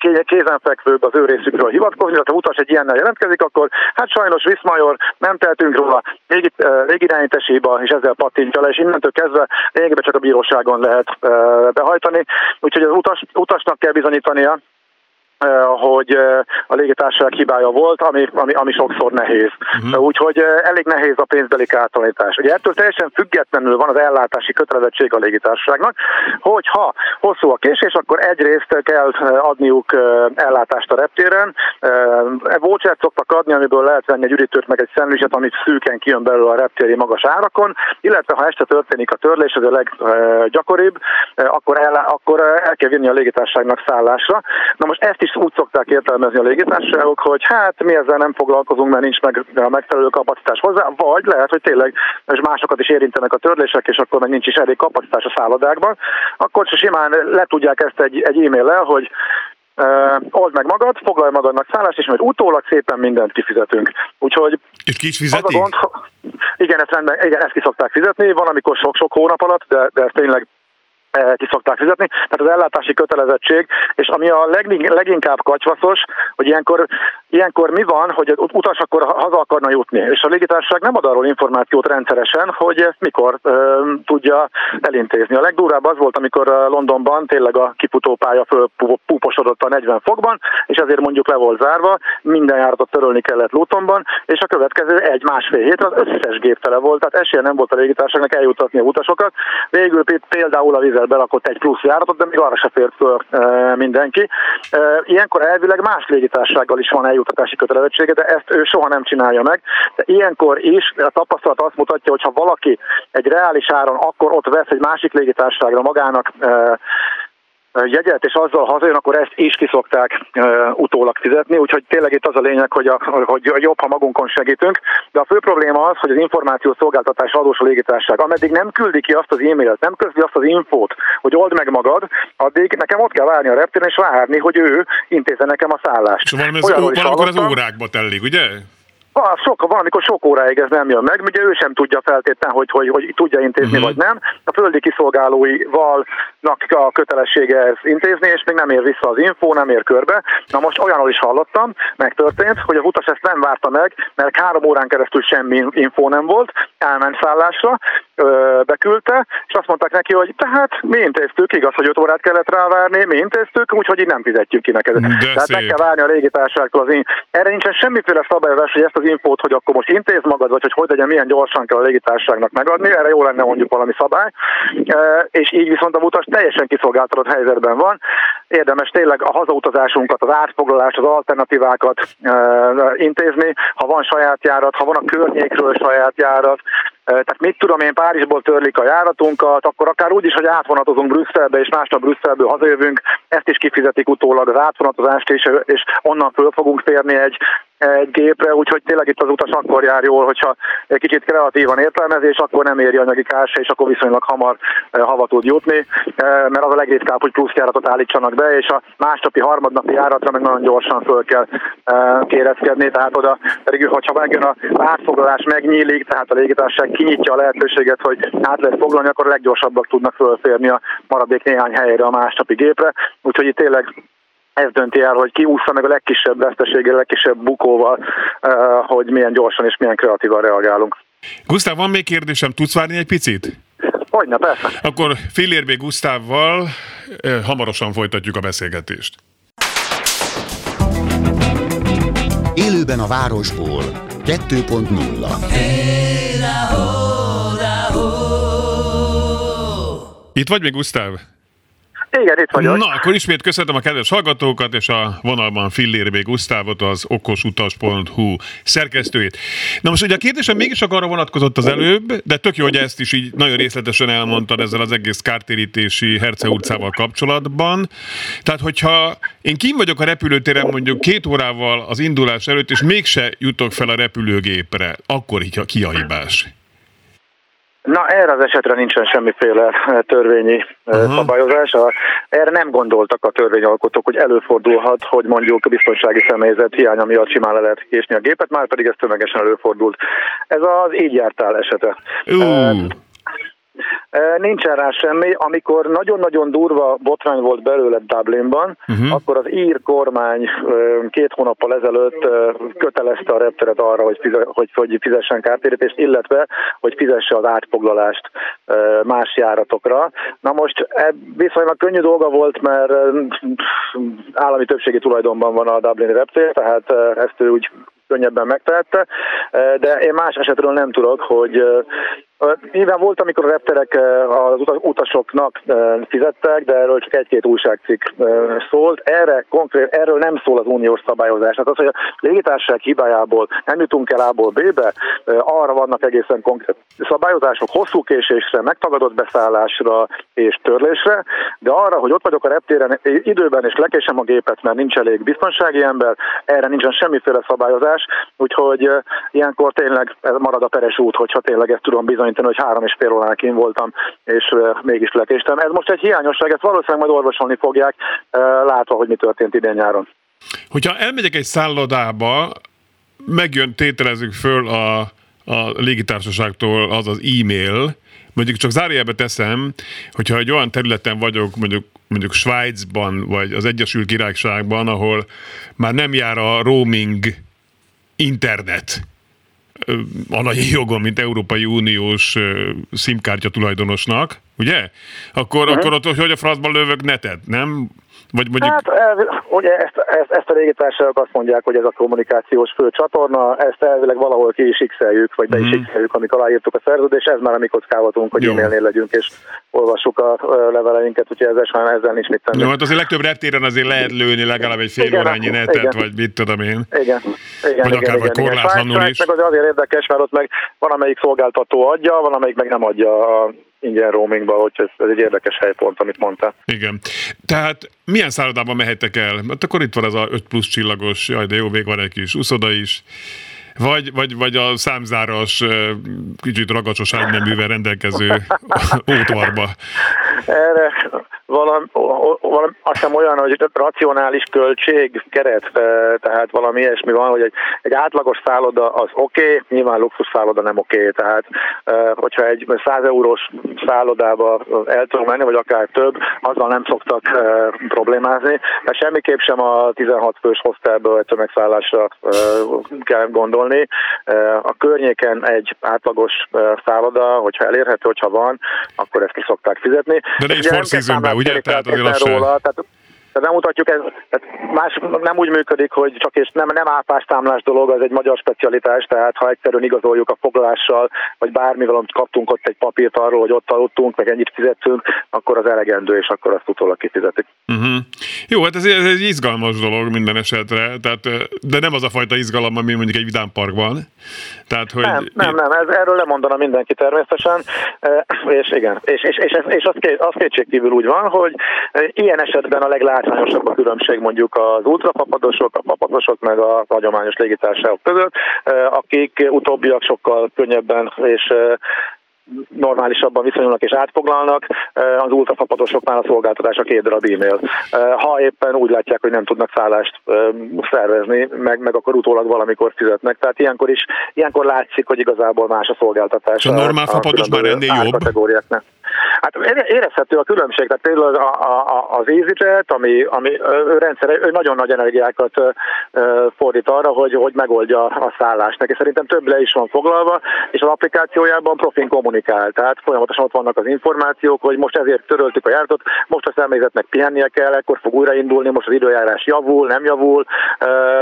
legkézenfekvőbb az ő részükről hivatkozni, ha utas egy ilyennel jelentkezik, akkor hát sajnos Viszmajor nem tehetünk róla, légi, légirányítási hiba, és ezzel pattintja le, és innentől kezdve lényegében csak a bíróságon lehet behajtani. Úgyhogy az utas, utasnak kell bizonyítania, hogy a légitársaság hibája volt, ami, ami, ami sokszor nehéz. Uh-huh. Úgyhogy elég nehéz a pénzbeli kártalanítás. Ugye ettől teljesen függetlenül van az ellátási kötelezettség a légitársaságnak, hogyha hosszú a késés, akkor egyrészt kell adniuk ellátást a reptéren. Vouchert szoktak adni, amiből lehet venni egy üdítőt, meg egy szendvicset, amit szűken kijön belőle a reptéri magas árakon, illetve ha este történik a törlés, ez a leggyakoribb, akkor el, akkor el kell vinni a légitársaságnak szállásra. Na most ezt is is úgy szokták értelmezni a légitársaságok, hogy hát mi ezzel nem foglalkozunk, mert nincs meg a megfelelő kapacitás hozzá, vagy lehet, hogy tényleg és másokat is érintenek a törlések, és akkor meg nincs is elég kapacitás a szállodákban, akkor se simán le tudják ezt egy, egy e-mail-el, hogy Uh, old meg magad, foglalj magadnak szállást, és majd utólag szépen mindent kifizetünk. Úgyhogy és ki is fizeti? A gond, igen, ezt, rendben, igen, ezt ki szokták fizetni, van, amikor sok-sok hónap alatt, de, de ez tényleg ki szokták fizetni, tehát az ellátási kötelezettség, és ami a leg, leginkább kacsvaszos, hogy ilyenkor, ilyenkor mi van, hogy az utas akkor haza akarna jutni, és a légitársaság nem ad arról információt rendszeresen, hogy ezt mikor ö, tudja elintézni. A legdurább az volt, amikor Londonban tényleg a kifutópálya fölpúposodott a 40 fokban, és ezért mondjuk le volt zárva, minden járatot törölni kellett Lutonban, és a következő egy-másfél hétre az összes gép tele volt, tehát esélye nem volt a légitársaságnak eljutatni a utasokat. Végül például a vizel belakott egy plusz járatot, de még arra se fért föl mindenki. Ilyenkor elvileg más légitársággal is van eljutatási kötelezettsége, de ezt ő soha nem csinálja meg. De ilyenkor is a tapasztalat azt mutatja, hogy ha valaki egy reális áron akkor ott vesz egy másik légitárságra magának jegyet, és azzal hazajön, akkor ezt is kiszokták uh, utólag fizetni, úgyhogy tényleg itt az a lényeg, hogy, a, hogy jobb, ha magunkon segítünk, de a fő probléma az, hogy az információ szolgáltatás adós a légitárság. Ameddig nem küldi ki azt az e-mailt, nem közli azt az infót, hogy old meg magad, addig nekem ott kell várni a reptéren, és várni, hogy ő intézze nekem a szállást. És valami az, valamikor az órákba telik, ugye? Sok, valamikor sok óráig ez nem jön meg, ugye ő sem tudja feltétlenül, hogy, hogy, hogy tudja intézni uh-huh. vagy nem. A földi kiszolgálóival a kötelessége ez intézni, és még nem ér vissza az info, nem ér körbe. Na most olyanról is hallottam, megtörtént, hogy a utas ezt nem várta meg, mert három órán keresztül semmi info nem volt, elment szállásra, beküldte, és azt mondták neki, hogy tehát mi intéztük, igaz, hogy 5 órát kellett rávárni, mi intéztük, úgyhogy így nem fizetjük ki neked. De Tehát szép. meg kell várni a légitársaságtól az in- Erre nincsen semmiféle szabályozás, hogy ezt az infót, hogy akkor most intéz magad, vagy hogy hogy legyen, milyen gyorsan kell a légitársaságnak megadni, erre jó lenne mondjuk valami szabály, és így viszont a utas teljesen kiszolgáltatott helyzetben van. Érdemes tényleg a hazautazásunkat, az átfoglalást, az alternatívákat intézni, ha van saját járat, ha van a környékről saját járat, tehát mit tudom én, Párizsból törlik a járatunkat, akkor akár úgy is, hogy átvonatozunk Brüsszelbe, és másnap Brüsszelből hazajövünk, ezt is kifizetik utólag az átvonatozást, és, és onnan föl fogunk térni egy, egy gépre, úgyhogy tényleg itt az utas akkor jár jól, hogyha egy kicsit kreatívan értelmezés, akkor nem éri anyagi kárse, és akkor viszonylag hamar hava tud jutni, mert az a legritkább, hogy plusz járatot állítsanak be, és a másnapi, harmadnapi járatra meg nagyon gyorsan föl kell kérezkedni, tehát oda pedig, hogyha megjön a átfoglalás megnyílik, tehát a légitársaság kinyitja a lehetőséget, hogy át lehet foglalni, akkor a leggyorsabbak tudnak fölférni a maradék néhány helyre a másnapi gépre. Úgyhogy itt tényleg ez dönti el, hogy ki úszza meg a legkisebb veszteséggel, a legkisebb bukóval, hogy milyen gyorsan és milyen kreatívan reagálunk. Gusztáv, van még kérdésem, tudsz várni egy picit? Hogyne, persze. Akkor Fillérbé Gusztávval hamarosan folytatjuk a beszélgetést. Élőben a városból 2.0 Itt vagy még, Gusztáv? Igen, itt vagyok. Na, akkor ismét köszönöm a kedves hallgatókat, és a vonalban Fillérbé Gusztávot, az okosutas.hu szerkesztőjét. Na most ugye a kérdésem mégis arra vonatkozott az előbb, de tök jó, hogy ezt is így nagyon részletesen elmondtad ezzel az egész kártérítési Herce utcával kapcsolatban. Tehát, hogyha én kim vagyok a repülőtéren mondjuk két órával az indulás előtt, és mégse jutok fel a repülőgépre, akkor ki a hibás? Na, erre az esetre nincsen semmiféle eh, törvényi uh-huh. szabályozás. Erre nem gondoltak a törvényalkotók, hogy előfordulhat, hogy mondjuk a biztonsági személyzet hiánya miatt simán le lehet késni a gépet, már pedig ez tömegesen előfordult. Ez az így jártál esete. Uh. Nincsen rá semmi. Amikor nagyon-nagyon durva botrány volt belőle Dublinban, uh-huh. akkor az ír kormány két hónappal ezelőtt kötelezte a repteret arra, hogy, fize, hogy, hogy fizessen kártérítést, illetve hogy fizesse az átfoglalást más járatokra. Na most e viszonylag könnyű dolga volt, mert állami többségi tulajdonban van a Dublini reptér, tehát ezt ő úgy könnyebben megtehette, de én más esetről nem tudok, hogy Nyilván volt, amikor a repterek az utasoknak fizettek, de erről csak egy-két újságcikk szólt. Erre konkrét, erről nem szól az uniós szabályozás. Tehát az, hogy a légitársaság hibájából nem jutunk el A-ból B-be, arra vannak egészen konkrét szabályozások hosszú késésre, megtagadott beszállásra és törlésre, de arra, hogy ott vagyok a reptéren időben és lekésem a gépet, mert nincs elég biztonsági ember, erre nincsen semmiféle szabályozás, úgyhogy ilyenkor tényleg ez marad a peres út, hogyha tényleg ezt tudom bizony bizonyítani, hogy három és fél órán én voltam, és mégis lekéstem. Ez most egy hiányosság, ezt valószínűleg majd orvosolni fogják, látva, hogy mi történt idén nyáron. Hogyha elmegyek egy szállodába, megjön, tételezzük föl a, a légitársaságtól az az e-mail, mondjuk csak zárójelbe teszem, hogyha egy olyan területen vagyok, mondjuk mondjuk Svájcban, vagy az Egyesült Királyságban, ahol már nem jár a roaming internet, anyai jogom, mint Európai Uniós szimkártya tulajdonosnak, ugye? Akkor, uh-huh. akkor ott hogy a francban lövök netet, nem? Vagy mondjuk... Hát ugye ezt, ezt, ezt a légitársaságok azt mondják, hogy ez a kommunikációs fő csatorna, ezt elvileg valahol ki is x vagy be is mm. x amikor aláírtuk a szerződést, ez már a mi kockávatunk, hogy e-mailnél legyünk és olvassuk a leveleinket, úgyhogy ezzel, ezzel nincs mit tenni. Jó, hát azért legtöbb reptéren azért lehet lőni legalább egy fél igen, órányi netet, igen. vagy mit tudom én. Igen, igen, vagy akár igen, vagy korlátlanul is. Meg azért érdekes, mert ott meg van, amelyik szolgáltató adja, van, amelyik meg nem adja a ingyen roamingba, hogy ez, ez egy érdekes helypont, amit mondta. Igen. Tehát milyen szállodában mehetek el? Mert akkor itt van ez a 5 plusz csillagos, jaj, de jó, még van egy kis uszoda is. Vagy, vagy, vagy a számzáras, kicsit ragacsos ágyneművel rendelkező ótvarba. Erre valami, valami, azt hiszem olyan, hogy racionális költség keret, tehát valami ilyesmi van, hogy egy, egy átlagos szálloda az oké, okay, nyilván luxus szálloda nem oké, okay, tehát hogyha egy 100 eurós szállodába el tudom menni, vagy akár több, azzal nem szoktak problémázni, de semmiképp sem a 16 fős hostelből egy tömegszállásra kell gondolni. A környéken egy átlagos szálloda, hogyha elérhető, hogyha van, akkor ezt ki szokták fizetni. De nincs forszízőben, ugye? Tehát azért róla, tehát tehát nem mutatjuk, ez, tehát más nem úgy működik, hogy csak és nem, nem áfástámlás dolog, az egy magyar specialitás, tehát ha egyszerűen igazoljuk a foglalással, vagy bármivel, amit kaptunk ott egy papírt arról, hogy ott aludtunk, meg ennyit fizettünk, akkor az elegendő, és akkor azt utólag kifizetik. Uh-huh. Jó, hát ez, ez egy izgalmas dolog minden esetre, tehát, de nem az a fajta izgalom, ami mondjuk egy vidámparkban. Tehát, hogy... Nem, nem, nem, ez, erről lemondana mindenki természetesen, és igen, és, és, és, és az, az kétségkívül úgy van, hogy ilyen esetben a leglát látványosabb a különbség mondjuk az ultrapapadosok, a papadosok meg a hagyományos légitársaságok között, akik utóbbiak sokkal könnyebben és normálisabban viszonyulnak és átfoglalnak, az ultrafapadosoknál a szolgáltatás a két darab e-mail. Ha éppen úgy látják, hogy nem tudnak szállást szervezni, meg, meg akkor utólag valamikor fizetnek. Tehát ilyenkor is, ilyenkor látszik, hogy igazából más a szolgáltatás. A normál fapados már ennél jobb? Hát érezhető a különbség, tehát például az, EasyJet, ami, ami ő rendszer, ő nagyon nagy energiákat fordít arra, hogy, hogy megoldja a szállást. Neki szerintem több le is van foglalva, és az applikációjában profin kommunikál. Tehát folyamatosan ott vannak az információk, hogy most ezért töröltük a járatot, most a személyzetnek pihennie kell, ekkor fog újraindulni, most az időjárás javul, nem javul.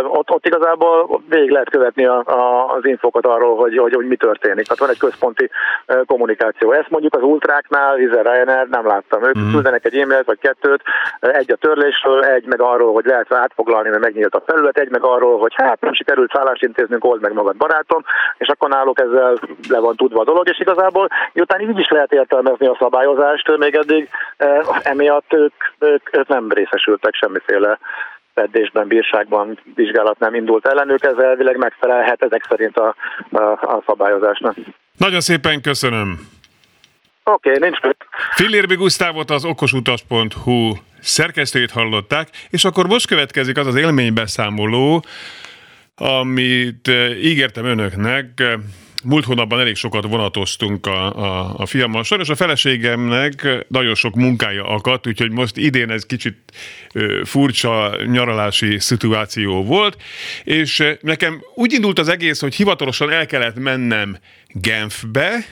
Ott, ott igazából végig lehet követni a, a, az infokat arról, hogy, hogy, hogy mi történik. Tehát van egy központi kommunikáció. Ezt mondjuk az ultráknál Ryanair, Vizer Ryanair, nem láttam. Ők mm. küldenek egy e-mailt vagy kettőt, egy a törlésről, egy meg arról, hogy lehet átfoglalni, mert megnyílt a felület, egy meg arról, hogy hát nem sikerült szállást intéznünk, old meg magad barátom, és akkor náluk ezzel le van tudva a dolog, és igazából miután így is lehet értelmezni a szabályozást, még eddig emiatt ők, ők, ők nem részesültek semmiféle feddésben, bírságban vizsgálat nem indult ellenük, ez elvileg megfelelhet ezek szerint a, a, a szabályozásnak. Nagyon szépen köszönöm. Oké, okay, nincs mit. Fillérbi Gusztávot az okosutas.hu szerkesztőjét hallották, és akkor most következik az az élménybeszámoló, amit eh, ígértem önöknek, Múlt hónapban elég sokat vonatoztunk a, a, a fiammal. Sajnos a feleségemnek nagyon sok munkája akadt, úgyhogy most idén ez kicsit furcsa nyaralási szituáció volt, és nekem úgy indult az egész, hogy hivatalosan el kellett mennem Genfbe,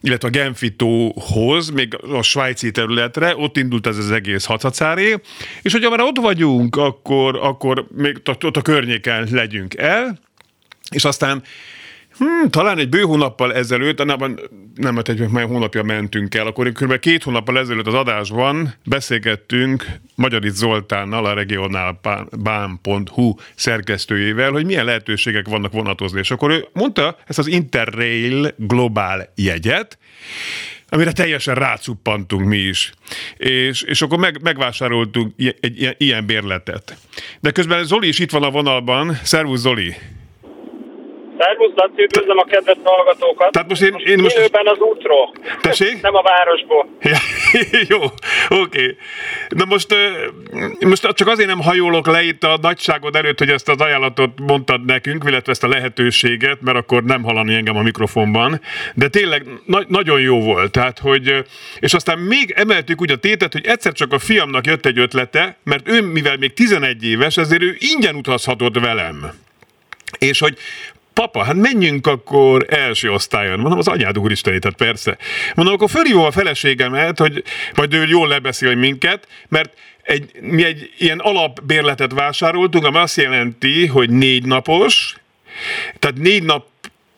illetve a Genfitóhoz, még a svájci területre, ott indult ez az egész hatacáré, és hogyha már ott vagyunk, akkor, akkor még ott a környéken legyünk el, és aztán Hmm, talán egy bő hónappal ezelőtt, nem, nem hát egy már hónapja mentünk el, akkor kb. két hónappal ezelőtt az adásban beszélgettünk Magyarit Zoltánnal, a regionálbán.hu szerkesztőjével, hogy milyen lehetőségek vannak vonatozni. És akkor ő mondta ezt az Interrail globál jegyet, amire teljesen rácuppantunk mi is. És, és akkor meg, megvásároltunk egy ilyen, ilyen bérletet. De közben Zoli is itt van a vonalban. Szervusz Zoli! Szervusz, Laci, üdvözlöm a kedves hallgatókat. Tehát most én, én most... Élőben az útról. Tessék? Nem a városból. Ja, jó, oké. Okay. Na most, most csak azért nem hajolok le itt a nagyságod előtt, hogy ezt az ajánlatot mondtad nekünk, illetve ezt a lehetőséget, mert akkor nem hallani engem a mikrofonban, de tényleg na- nagyon jó volt. Tehát, hogy, és aztán még emeltük úgy a tétet, hogy egyszer csak a fiamnak jött egy ötlete, mert ő, mivel még 11 éves, ezért ő ingyen utazhatott velem. És hogy papa, hát menjünk akkor első osztályon. Mondom, az anyád úristeni, tehát persze. Mondom, akkor fölhívom a feleségemet, hogy majd ő jól lebeszél minket, mert egy, mi egy ilyen alapbérletet vásároltunk, ami azt jelenti, hogy négy napos, tehát négy nap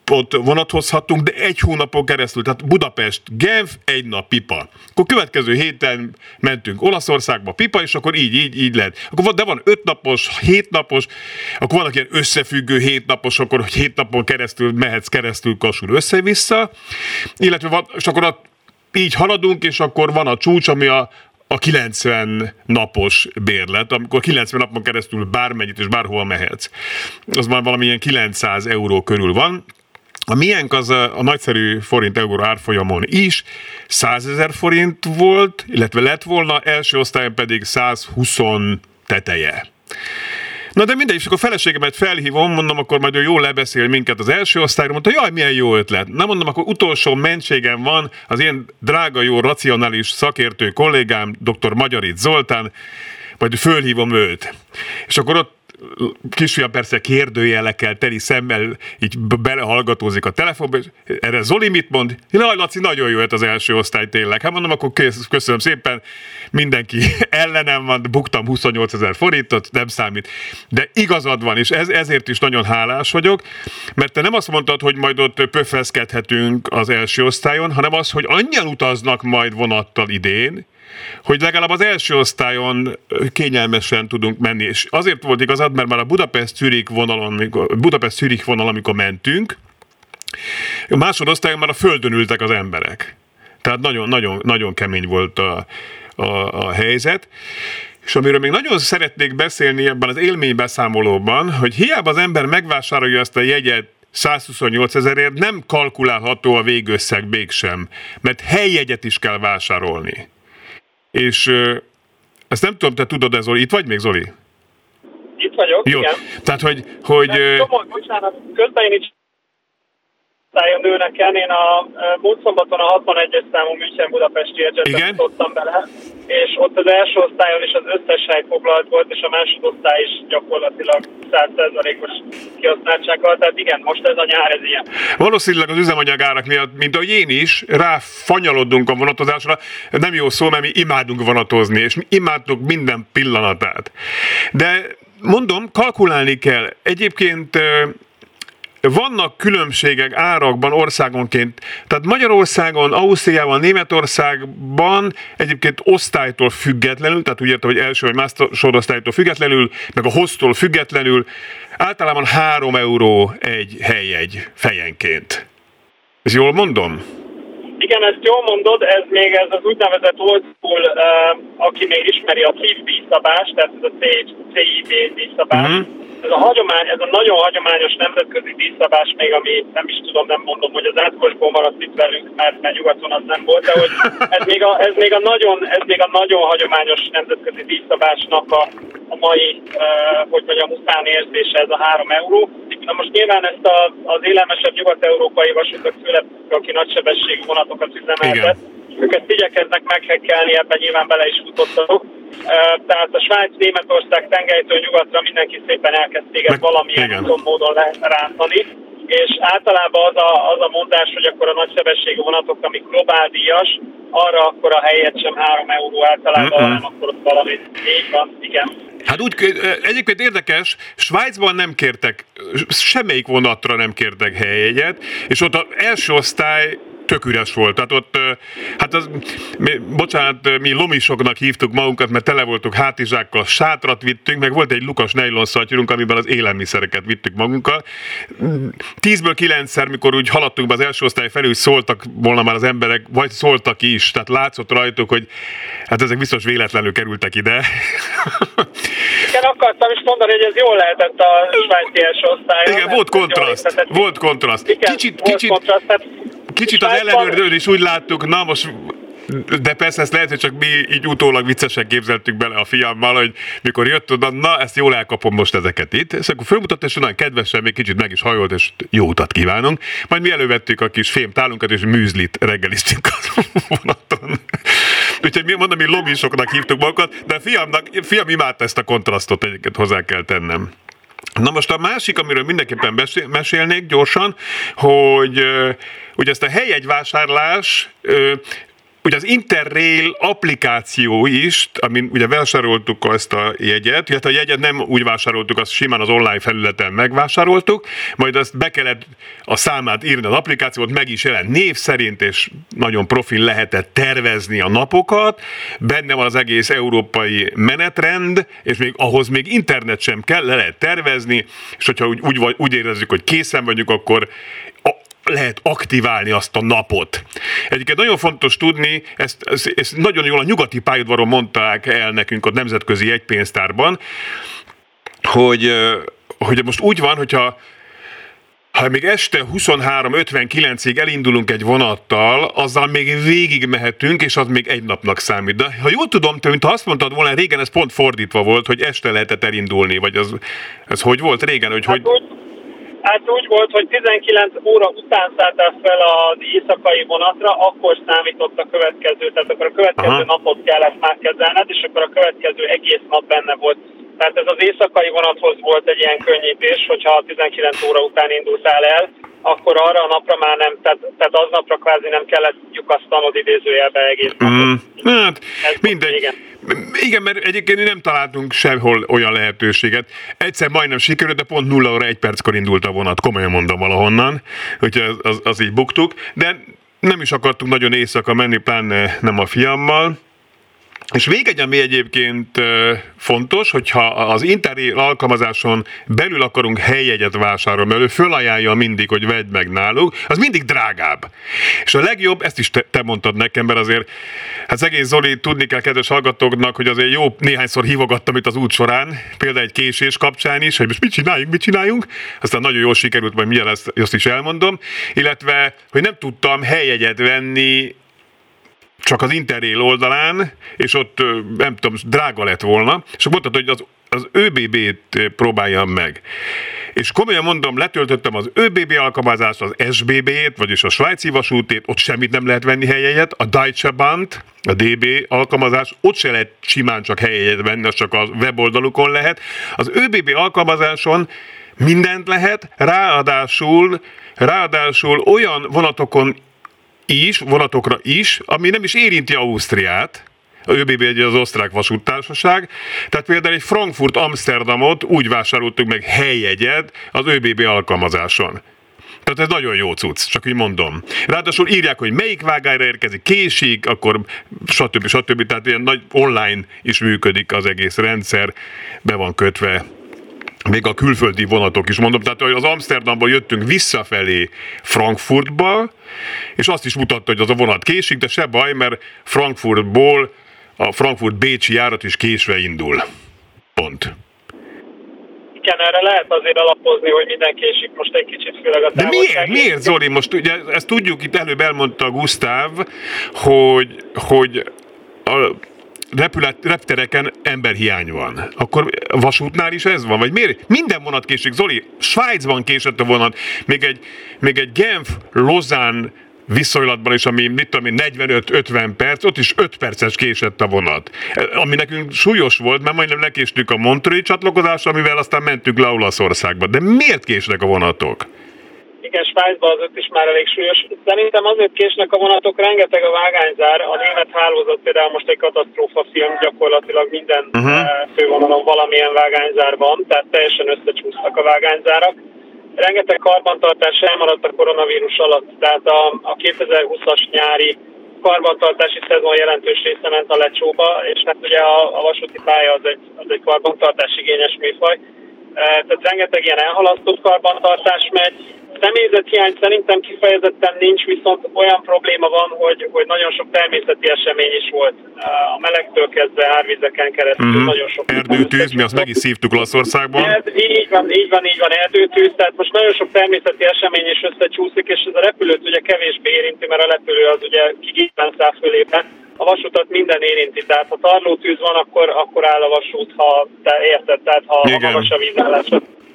napot vonathozhatunk, de egy hónapon keresztül, tehát Budapest, Genf, egy nap pipa. Akkor következő héten mentünk Olaszországba pipa, és akkor így, így, így lehet. Akkor van, de van öt napos, hét napos, akkor vannak ilyen összefüggő hét napos, akkor hogy hét napon keresztül mehetsz keresztül Kasul össze-vissza, illetve van, és akkor a, így haladunk, és akkor van a csúcs, ami a, a 90 napos bérlet, amikor 90 napon keresztül bármennyit és bárhol mehetsz. Az már valamilyen 900 euró körül van, A miénk az a, a nagyszerű forint-euró árfolyamon is 100 ezer forint volt, illetve lett volna, első osztályon pedig 120 teteje. Na de mindegy, és akkor feleségemet felhívom, mondom, akkor majd ő jól lebeszél minket az első osztályra, mondta, jaj, milyen jó ötlet. Na mondom, akkor utolsó mentségem van, az ilyen drága, jó, racionális szakértő kollégám, dr. Magyarit Zoltán, majd fölhívom őt. És akkor ott kisfiam persze kérdőjelekkel, teli szemmel így belehallgatózik a telefonba, és erre Zoli mit mond? Jaj, Laci, nagyon jó az első osztály tényleg. Hát mondom, akkor köszönöm szépen, mindenki ellenem van, buktam 28 ezer forintot, nem számít. De igazad van, és ez, ezért is nagyon hálás vagyok, mert te nem azt mondtad, hogy majd ott pöfeszkedhetünk az első osztályon, hanem az, hogy annyian utaznak majd vonattal idén, hogy legalább az első osztályon kényelmesen tudunk menni. És azért volt igazad, mert már a Budapest-Zürich vonalon, Budapest-Zürich vonal, amikor mentünk, a másodosztályon már a földön ültek az emberek. Tehát nagyon, nagyon, nagyon kemény volt a, a, a helyzet. És amiről még nagyon szeretnék beszélni ebben az élménybeszámolóban, hogy hiába az ember megvásárolja ezt a jegyet 128 ezerért, nem kalkulálható a végösszeg mégsem, mert helyjegyet is kell vásárolni. És ezt nem tudom, te tudod ez, Zoli? Itt vagy még, Zoli? Itt vagyok, Jó. igen. Tehát, hogy... hogy tudom, bocsánat, közben én is osztályon nőnek el. Én a múlt szombaton a 61-es számú München Budapesti Igen? jutottam bele, és ott az első osztályon is az összes hely foglalt volt, és a másodosztály is gyakorlatilag 100%-os kihasználtsággal. Tehát igen, most ez a nyár, ez ilyen. Valószínűleg az üzemanyagárak miatt, mint ahogy én is, ráfanyalodunk a vonatozásra. Nem jó szó, mert mi imádunk vonatozni, és mi imádunk minden pillanatát. De mondom, kalkulálni kell. Egyébként vannak különbségek árakban országonként. Tehát Magyarországon, Ausztriában, Németországban egyébként osztálytól függetlenül, tehát úgy értem, hogy első vagy másodosztálytól függetlenül, meg a hoztól függetlenül, általában 3 euró egy helyjegy fejenként. Ez jól mondom? Igen, ezt jól mondod, ez még ez az úgynevezett old school, uh, aki még ismeri a CIV díjszabást, tehát ez a CIV díjszabás. Uh-huh ez a hagyomány, ez a nagyon hagyományos nemzetközi díszabás még, ami nem is tudom, nem mondom, hogy az átkosból maradt itt velünk, mert, mert nyugaton az nem volt, de hogy ez még a, ez még a, nagyon, ez még a nagyon hagyományos nemzetközi díszabásnak a, a mai, uh, hogy mondjam, utánérzése ez a három euró. Na most nyilván ezt a, az élelmesebb nyugat-európai vasutak, főleg aki nagysebességű vonatokat üzemeltet, őket igyekeznek meghekkelni, ebben nyilván bele is futottak. Tehát a Svájc, Németország tengelytől nyugatra mindenki szépen elkezd téged valamilyen Igen. módon rántani. És általában az a, az a mondás, hogy akkor a nagysebességű vonatok, ami globál díjas, arra akkor a helyet sem 3 euró általában, hanem akkor ott valami így van, igen. Hát úgy, egyébként érdekes, Svájcban nem kértek, semmelyik vonatra nem kértek helyjegyet, és ott az első osztály tök üres volt. Tehát ott, hát az, mi, bocsánat, mi lomisoknak hívtuk magunkat, mert tele voltunk hátizsákkal, sátrat vittünk, meg volt egy lukas nejlon szatyrunk, amiben az élelmiszereket vittük magunkkal. Tízből kilencszer, mikor úgy haladtunk be az első osztály felül, szóltak volna már az emberek, vagy szóltak is, tehát látszott rajtuk, hogy hát ezek biztos véletlenül kerültek ide. Igen, akartam is mondani, hogy ez jól lehetett a svájci első osztály. Igen, volt kontraszt, volt kontraszt. Igen, kicsit, volt kicsit, kontraszt, tehát Kicsit az ellenőrzőn is úgy láttuk, na most de persze ezt lehet, hogy csak mi így utólag viccesen képzeltük bele a fiammal, hogy mikor jött oda, na ezt jól elkapom most ezeket itt, és akkor fölmutatta, és nagyon kedvesen még kicsit meg is hajolt, és jó utat kívánunk. Majd mi elővettük a kis fémtálunkat, és műzlit reggeliztünk a vonaton. Úgyhogy mi mondom, mi lomisoknak hívtuk magukat, de a fiamnak, fiam imádta ezt a kontrasztot egyébként hozzá kell tennem. Na most a másik, amiről mindenképpen mesélnék gyorsan, hogy ugye ezt a helyegyvásárlás Ugye az Interrail applikáció is, amin ugye vásároltuk ezt a jegyet, illetve a jegyet nem úgy vásároltuk, azt simán az online felületen megvásároltuk, majd azt be kellett a számát írni az applikációt, meg is jelent név szerint, és nagyon profil lehetett tervezni a napokat, benne van az egész európai menetrend, és még ahhoz még internet sem kell, le lehet tervezni, és hogyha úgy, úgy, úgy érezzük, hogy készen vagyunk, akkor lehet aktiválni azt a napot. Egyébként nagyon fontos tudni, ezt, ezt, ezt nagyon jól a nyugati pályadvaron mondták el nekünk a nemzetközi egypénztárban, hogy, hogy most úgy van, hogyha ha még este 23.59-ig elindulunk egy vonattal, azzal még végig mehetünk, és az még egy napnak számít. De ha jól tudom, te, mint ha azt mondtad volna, régen ez pont fordítva volt, hogy este lehetett elindulni, vagy az, ez hogy volt régen? Hogy, hát, hogy... Úgy, hát úgy volt, hogy 19 óra után szálltál fel az éjszakai vonatra, akkor számított a következő, tehát akkor a következő Aha. napot kellett már kezelned, és akkor a következő egész nap benne volt tehát ez az éjszakai vonathoz volt egy ilyen könnyítés, hogyha 19 óra után indultál el, akkor arra a napra már nem, tehát, tehát aznapra kvázi nem kellett lyukasztanod idézőjelbe egész Mm, hát, Ez mindegy. Igen. Igen, mert egyébként nem találtunk sehol olyan lehetőséget. Egyszer majdnem sikerült, de pont 0 óra egy perckor indult a vonat, komolyan mondom valahonnan, hogy az, az, az így buktuk, de nem is akartunk nagyon éjszaka menni, pláne nem a fiammal, és még egy, ami egyébként fontos, hogyha az Interrail alkalmazáson belül akarunk helyjegyet vásárolni, mert ő fölajánlja mindig, hogy vedd meg náluk, az mindig drágább. És a legjobb, ezt is te, te mondtad nekem, mert azért, hát egész Zoli, tudni kell kedves hallgatóknak, hogy azért jó néhányszor hívogattam itt az út során, például egy késés kapcsán is, hogy most mit csináljunk, mit csináljunk, aztán nagyon jól sikerült, majd milyen ezt, azt is elmondom, illetve, hogy nem tudtam helyjegyet venni csak az Interrail oldalán, és ott nem tudom, drága lett volna, és mondtad, hogy az, az ÖBB-t próbáljam meg. És komolyan mondom, letöltöttem az ÖBB alkalmazást, az SBB-t, vagyis a svájci vasútét, ott semmit nem lehet venni helyet, a Deutsche Bahn, a DB alkalmazás, ott se lehet simán csak helyet venni, az csak a weboldalukon lehet. Az ÖBB alkalmazáson mindent lehet, ráadásul, ráadásul olyan vonatokon is, vonatokra is, ami nem is érinti Ausztriát, a ÖBB egy az osztrák vasúttársaság, tehát például egy Frankfurt-Amsterdamot úgy vásároltuk meg helyjegyet az ÖBB alkalmazáson. Tehát ez nagyon jó cucc, csak így mondom. Ráadásul írják, hogy melyik vágányra érkezik, késik, akkor stb. stb. Tehát ilyen nagy online is működik az egész rendszer, be van kötve még a külföldi vonatok is mondom, tehát hogy az Amsterdamból jöttünk visszafelé Frankfurtba, és azt is mutatta, hogy az a vonat késik, de se baj, mert Frankfurtból a Frankfurt-Bécsi járat is késve indul. Pont. Igen, erre lehet azért alapozni, hogy minden késik most egy kicsit, főleg a De miért, miért Zoli? Most ugye ezt tudjuk, itt előbb elmondta Gusztáv, hogy, hogy a, repület, reptereken emberhiány van. Akkor vasútnál is ez van? Vagy miért? Minden vonat késik. Zoli, Svájcban késett a vonat. Még egy, még egy Genf, Lozán viszonylatban is, ami mit tudom én, 45-50 perc, ott is 5 perces késett a vonat. Ami nekünk súlyos volt, mert majdnem lekéstük a Montreux csatlakozásra, amivel aztán mentünk le Olaszországba. De miért késnek a vonatok? Igen, Svájcban az is már elég súlyos. Szerintem azért késnek a vonatok, rengeteg a vágányzár. A német hálózat például most egy katasztrófa film, gyakorlatilag minden uh-huh. fővonalon valamilyen vágányzár van, tehát teljesen összecsúsztak a vágányzárak. Rengeteg karbantartás elmaradt a koronavírus alatt, tehát a, a 2020-as nyári karbantartási szezon jelentős része ment a lecsóba, és hát ugye a, a vasúti pálya az egy, az egy karbantartás igényes műfaj. Tehát rengeteg ilyen elhalasztott karbantartás megy, Személyzethiány szerintem kifejezetten nincs, viszont olyan probléma van, hogy, hogy nagyon sok természeti esemény is volt. A melegtől kezdve árvizeken keresztül mm-hmm. nagyon sok. Erdőtűz, mi azt meg is szívtuk Olaszországban. Ez, így van, így van, így van, erdőtűz, tehát most nagyon sok természeti esemény is összecsúszik, és ez a repülőt ugye kevésbé érinti, mert a repülő az ugye kigépen száll fölében. A vasutat minden érinti, tehát ha tarlótűz van, akkor, akkor áll a vasút, ha te érted, tehát ha, ha magas a vízállás,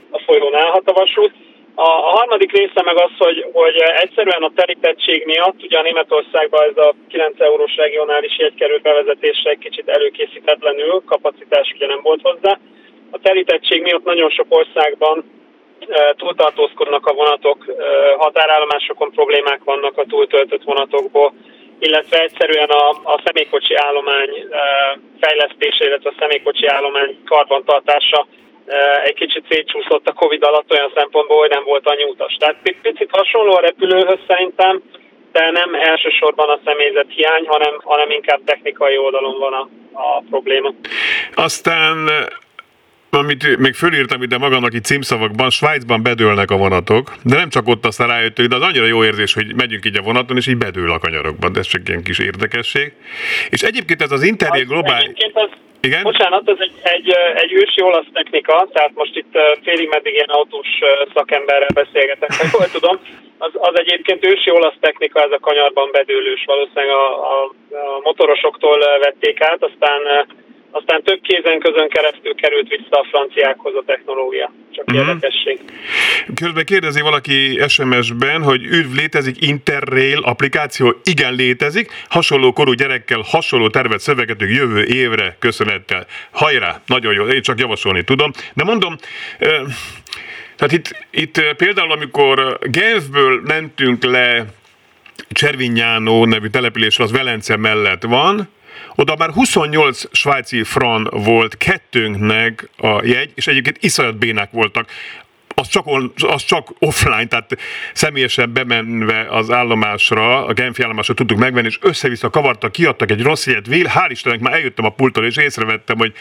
a folyón állhat a vasút. A, a harmadik része meg az, hogy, hogy egyszerűen a terítettség miatt, ugye a Németországban ez a 9 eurós regionális jegy került bevezetésre kicsit előkészítetlenül, kapacitás ugye nem volt hozzá. A terítettség miatt nagyon sok országban e, túltartózkodnak a vonatok, e, határállomásokon problémák vannak a túltöltött vonatokból, illetve egyszerűen a, a személykocsi állomány e, fejlesztése, illetve a személykocsi állomány karbantartása egy kicsit szétcsúszott a Covid alatt olyan szempontból, hogy nem volt annyi utas. Tehát picit hasonló a repülőhöz szerintem, de nem elsősorban a személyzet hiány, hanem, hanem inkább technikai oldalon van a, a probléma. Aztán amit még fölírtam ide magamnak itt címszavakban, Svájcban bedőlnek a vonatok, de nem csak ott aztán rájöttünk, de az annyira jó érzés, hogy megyünk így a vonaton, és így bedől a kanyarokban, de ez csak ilyen kis érdekesség. És egyébként ez az Interrail globális... Igen? Bocsánat, ez egy, egy, egy ősi olasz technika, tehát most itt félig meddig ilyen autós szakemberrel beszélgetek, ha jól tudom. Az, az egyébként ősi olasz technika, ez a kanyarban bedőlős, valószínűleg a, a, a motorosoktól vették át, aztán aztán több kézen közön keresztül került vissza a franciákhoz a technológia. Csak uh-huh. érdekesség. Közben kérdezi valaki SMS-ben, hogy üdv létezik Interrail applikáció. Igen, létezik. Hasonló korú gyerekkel hasonló tervet szövegetünk jövő évre köszönettel. Hajrá, nagyon jó, én csak javasolni tudom. De mondom, tehát itt, itt például, amikor Genfből mentünk le Cservinyánó nevű településre, az Velence mellett van, oda már 28 svájci fran volt kettőnknek a jegy, és egyébként iszonyat bénák voltak. Az csak, on, az csak offline, tehát személyesen bemenve az állomásra, a Genfi állomásra tudtuk megvenni, és össze-vissza kavartak, kiadtak egy rossz jegyet, vél, hál' Istennek már eljöttem a pulttól, és észrevettem, hogy,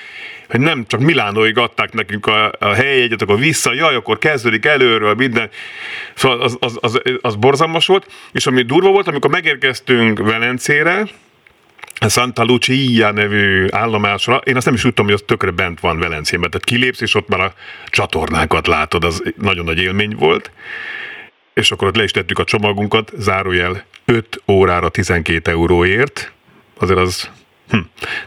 hogy nem csak Milánóig adták nekünk a, a helyjegyet, akkor vissza, jaj, akkor kezdődik előről minden. Szóval az, az, az, az borzalmas volt, és ami durva volt, amikor megérkeztünk Velencére, Santa Lucia nevű állomásra, én azt nem is tudtam, hogy az tökre bent van Velencében, tehát kilépsz, és ott már a csatornákat látod, az nagyon nagy élmény volt, és akkor ott le is tettük a csomagunkat, zárójel 5 órára 12 euróért, azért az hm,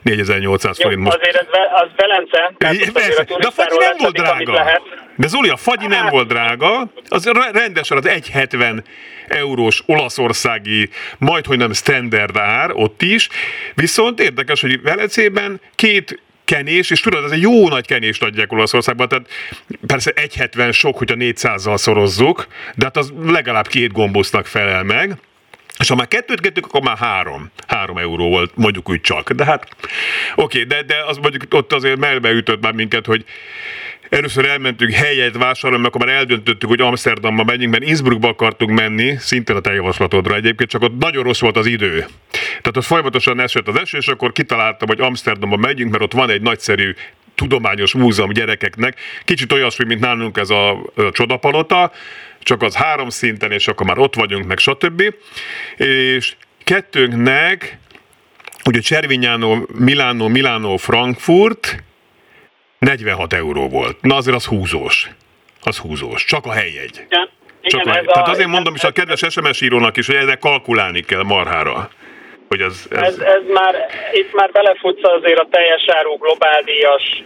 4800 Jó, forint most. Azért ez, az Velence, de a fagyi nem volt drága. De Zoli, a fagyi nem volt drága, az rendesen az 1,70 eurós olaszországi, majd hogy nem standard ár ott is, viszont érdekes, hogy Velecében két kenés, és tudod, ez egy jó nagy kenést adják Olaszországban, tehát persze 1,70 sok, hogyha 400-zal szorozzuk, de hát az legalább két gombosznak felel meg, és ha már kettőt kettők, akkor már három. Három euró volt, mondjuk úgy csak. De hát, oké, de, de az mondjuk ott azért melbe ütött már minket, hogy Először elmentünk helyet vásárolni, akkor már eldöntöttük, hogy Amsterdamba megyünk, mert Innsbruckba akartunk menni, szintén a te javaslatodra egyébként, csak ott nagyon rossz volt az idő. Tehát ott folyamatosan esett az eső, és akkor kitaláltam, hogy Amsterdamba megyünk, mert ott van egy nagyszerű tudományos múzeum gyerekeknek. Kicsit olyasmi, mint nálunk ez a, a csodapalota, csak az három szinten, és akkor már ott vagyunk, meg stb. És kettőnknek, ugye Cservinyánó, Milánó, Milánó, Frankfurt, 46 euró volt. Na azért az húzós. Az húzós. Csak a helyjegy. Igen. Csak igen, a, ez tehát azért mondom is a kedves SMS írónak is, hogy ezzel kalkulálni kell marhára. Hogy ez, ez... Ez, ez már, itt már belefutsz azért a teljes áru globáldíjas,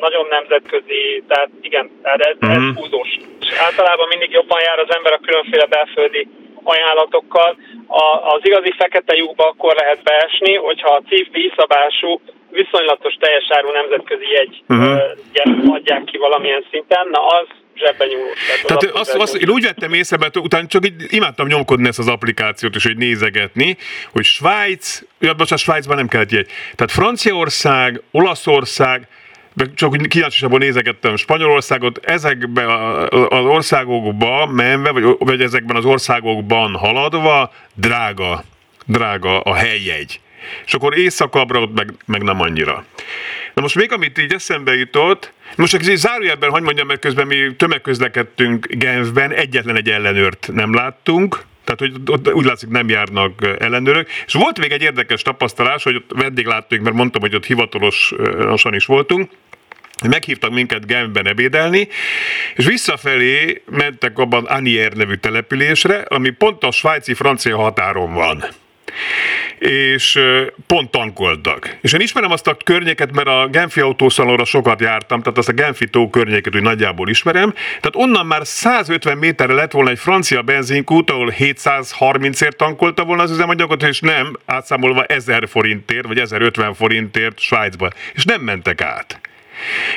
nagyon nemzetközi, tehát igen, tehát ez, uh-huh. ez húzós. És általában mindig jobban jár az ember a különféle belföldi ajánlatokkal. A, az igazi fekete lyukba akkor lehet beesni, hogyha a CIF díjszabású viszonylatos teljes áru nemzetközi jegy uh-huh. adják ki valamilyen szinten, na az zsebben nyúlós. Tehát, Tehát az azt, azt, én úgy vettem észre, mert utána csak így imádtam nyomkodni ezt az applikációt, és hogy nézegetni, hogy Svájc, ja, bocsánat, Svájcban nem kellett jegy. Tehát Franciaország, Olaszország, csak úgy kíváncsiságból nézegettem Spanyolországot, ezekben az országokba menve, vagy, vagy ezekben az országokban haladva, drága, drága a helyjegy. És akkor éjszakabbra meg, meg nem annyira. Na most még amit így eszembe jutott, most csak zárójelben, hogy mondjam, mert közben mi tömegközlekedtünk Genfben, egyetlen egy ellenőrt nem láttunk, tehát hogy ott úgy látszik nem járnak ellenőrök. És volt még egy érdekes tapasztalás, hogy ott vendéglátóink, mert mondtam, hogy ott hivatalosan is voltunk, meghívtak minket Genfben ebédelni, és visszafelé mentek abban Anier nevű településre, ami pont a svájci-francia határon van és pont tankoltak. És én ismerem azt a környéket, mert a Genfi autószalonra sokat jártam, tehát azt a Genfi tó környéket úgy nagyjából ismerem. Tehát onnan már 150 méterre lett volna egy francia benzinkút, ahol 730ért tankolta volna az üzemanyagot, és nem átszámolva 1000 forintért, vagy 1050 forintért Svájcba. És nem mentek át.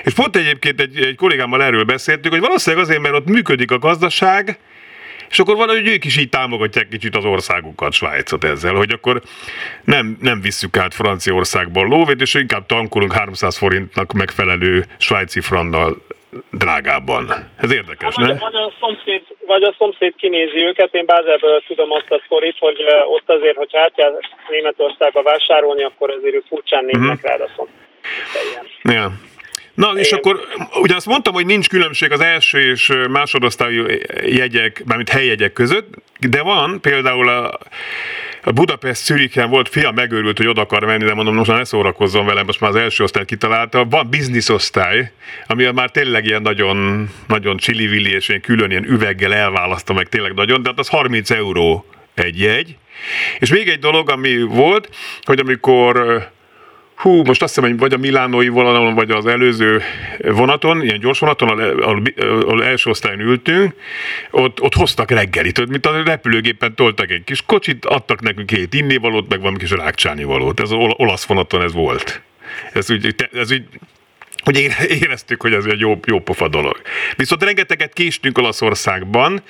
És pont egyébként egy, egy kollégámmal erről beszéltük, hogy valószínűleg azért, mert ott működik a gazdaság, és akkor valahogy ők is így támogatják kicsit az országukat, Svájcot ezzel, hogy akkor nem, nem visszük át Franciaországból lóvét, és inkább tankolunk 300 forintnak megfelelő svájci frannal drágábban. Ez érdekes, ne? Vagy a, szomszéd, vagy a szomszéd kinézi őket. Én Bázelből tudom azt a sztorit, hogy ott azért, hogyha átjár Németországba vásárolni, akkor azért ők furcsán néznek uh-huh. rád a szomszéd. Ja. Na, és Én... akkor ugye azt mondtam, hogy nincs különbség az első és másodosztályú jegyek, mármint helyjegyek között, de van például a a Budapest Zürichen volt, fia megőrült, hogy oda akar menni, de mondom, most már ne szórakozzon velem, most már az első osztályt kitalálta. Van business osztály, ami már tényleg ilyen nagyon, nagyon csili és ilyen külön ilyen üveggel elválasztom meg tényleg nagyon, de hát az 30 euró egy jegy. És még egy dolog, ami volt, hogy amikor hú, most azt hiszem, hogy vagy a Milánói vonalon, vagy az előző vonaton, ilyen gyors vonaton, ahol, első osztályon ültünk, ott, ott hoztak reggelit, mint a repülőgépen toltak egy kis kocsit, adtak nekünk két innivalót, meg valami kis rákcsálnivalót. Ez az olasz vonaton ez volt. Ez úgy, ez úgy hogy éreztük, hogy ez egy jó, jó pofa dolog. Viszont rengeteget késtünk Olaszországban,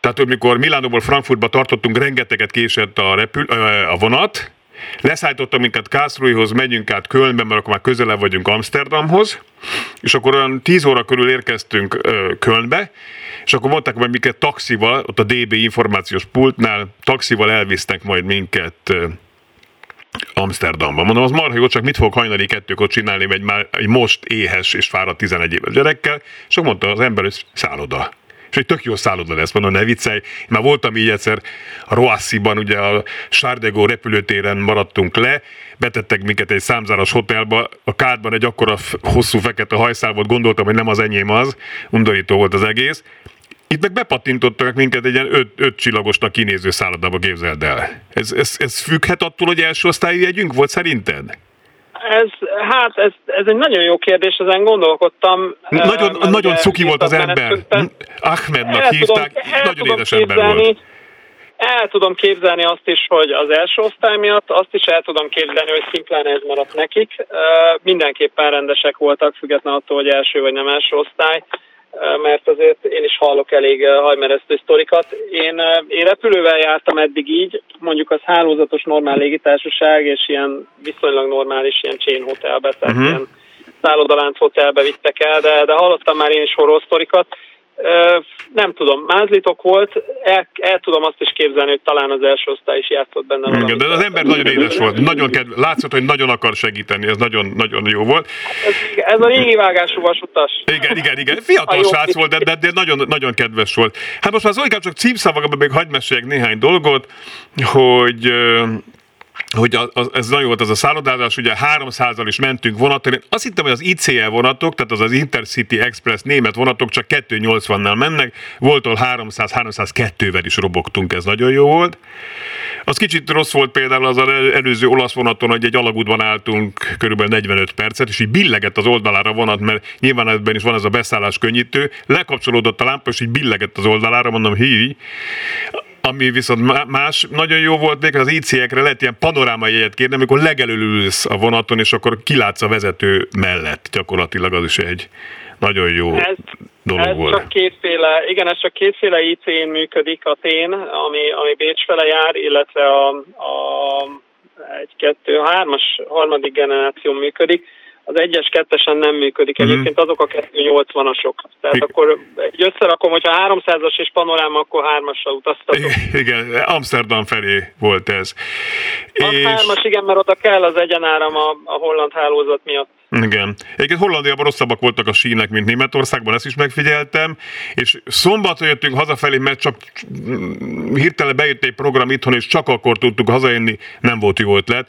tehát amikor Milánóból Frankfurtba tartottunk, rengeteget késett a, repül, a vonat, Leszállítottak minket Kászrújhoz, megyünk át Kölnbe, mert akkor már közelebb vagyunk Amsterdamhoz, és akkor olyan 10 óra körül érkeztünk Kölnbe, és akkor mondták, hogy minket taxival, ott a DB információs pultnál taxival elvisznek majd minket Amsterdamba. Mondom, az marha jó, csak mit fog hajnali kettőkor csinálni egy, már, egy most éhes és fáradt 11 éves gyerekkel, és akkor mondta az ember, hogy szálloda és egy tök jó szálloda lesz, mondom, ne viccelj. Már voltam így egyszer a Roassiban, ugye a Sárdegó repülőtéren maradtunk le, betettek minket egy számzáros hotelba, a kádban egy akkora hosszú fekete hajszál volt, gondoltam, hogy nem az enyém az, undorító volt az egész. Itt meg bepattintottak minket egy ilyen öt, öt csillagosnak kinéző szállodába, képzeld el. Ez, ez, ez függhet attól, hogy első osztályi jegyünk volt szerinted? Ez, hát ez, ez egy nagyon jó kérdés, ezen gondolkodtam. Nagyon, uh, nagyon cuki volt az ember. Ahmednak hívták, tudom, nagyon édes ember volt. El tudom képzelni azt is, hogy az első osztály miatt, azt is el tudom képzelni, hogy szimplán ez maradt nekik. Uh, mindenképpen rendesek voltak, függetlenül attól, hogy első vagy nem első osztály mert azért én is hallok elég hajmeresztő sztorikat. Én, én repülővel jártam eddig így, mondjuk az hálózatos normál légitársaság, és ilyen viszonylag normális ilyen chain hotelbe, tehát uh-huh. ilyen szállodalánc hotelbe vittek el, de, de hallottam már én is horror sztorikat nem tudom, mázlitok volt, el, el tudom azt is képzelni, hogy talán az első osztály is játszott benne. Igen, de az ember nagyon édes volt, nagyon kedv... látszott, hogy nagyon akar segíteni, ez nagyon, nagyon jó volt. Ez, ez a régi vágású vasutas. Igen, igen, igen, fiatal srác volt, de, de, de nagyon, nagyon kedves volt. Hát most már Zolikám csak címszavakban még hagyd meséljek néhány dolgot, hogy hogy az, az, ez nagyon volt az a szállodázás, ugye 300-al is mentünk vonaton. Én azt hittem, hogy az ICE vonatok, tehát az az Intercity Express német vonatok csak 280-nal mennek, volt 300-302-vel is robogtunk, ez nagyon jó volt. Az kicsit rossz volt például az előző olasz vonaton, hogy egy alagútban álltunk körülbelül 45 percet, és így billegett az oldalára vonat, mert nyilván ebben is van ez a beszállás könnyítő, lekapcsolódott a lámpa, és így billegett az oldalára, mondom, hi. Ami viszont más, nagyon jó volt még, az IC-ekre lehet ilyen panorámai jegyet kérni, amikor legelől ülsz a vonaton, és akkor kilátsz a vezető mellett. Gyakorlatilag az is egy nagyon jó ez, dolog ez volt. Csak kétféle, igen, ez csak kétféle IC-n működik a tén, ami, ami Bécs fele jár, illetve a, a egy, kettő, hármas, harmadik generáció működik az egyes kettesen nem működik. Mhm. Egyébként azok a 280-asok. Tehát Igen. akkor egy összerakom, hogyha 300-as és panoráma, akkor hármassal utaztatok. Igen, Amsterdam felé volt ez. A és... hármas, igen, mert oda kell az egyenáram a, a holland hálózat miatt. Igen. Egyébként Hollandiában rosszabbak voltak a sínek, mint Németországban, ezt is megfigyeltem, és szombaton jöttünk hazafelé, mert csak hirtelen bejött egy program itthon, és csak akkor tudtuk hazajönni, nem volt jó ötlet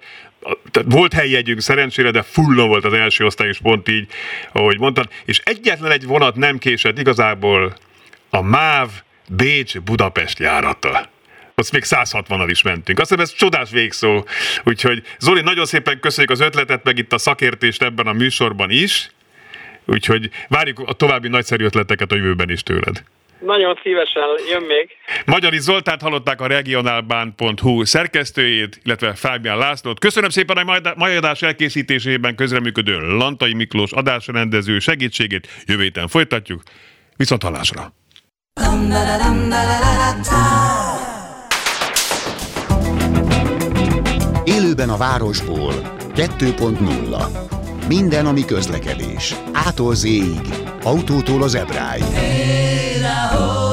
tehát volt helyjegyünk szerencsére, de fullon volt az első osztály is pont így, ahogy mondtad, és egyetlen egy vonat nem késett igazából a MÁV Bécs-Budapest járata. Ott még 160-al is mentünk. Azt hiszem, ez csodás végszó. Úgyhogy Zoli, nagyon szépen köszönjük az ötletet, meg itt a szakértést ebben a műsorban is. Úgyhogy várjuk a további nagyszerű ötleteket a jövőben is tőled. Nagyon szívesen, jön még. Magyari Zoltánt hallották a regionálbán.hu szerkesztőjét, illetve Fábián Lászlót. Köszönöm szépen a mai adás elkészítésében közreműködő Lantai Miklós adásrendező segítségét. Jövő héten folytatjuk. Viszont hallásra! Élőben a városból 2.0 minden, ami közlekedés. Ától z autótól az ebráig. I?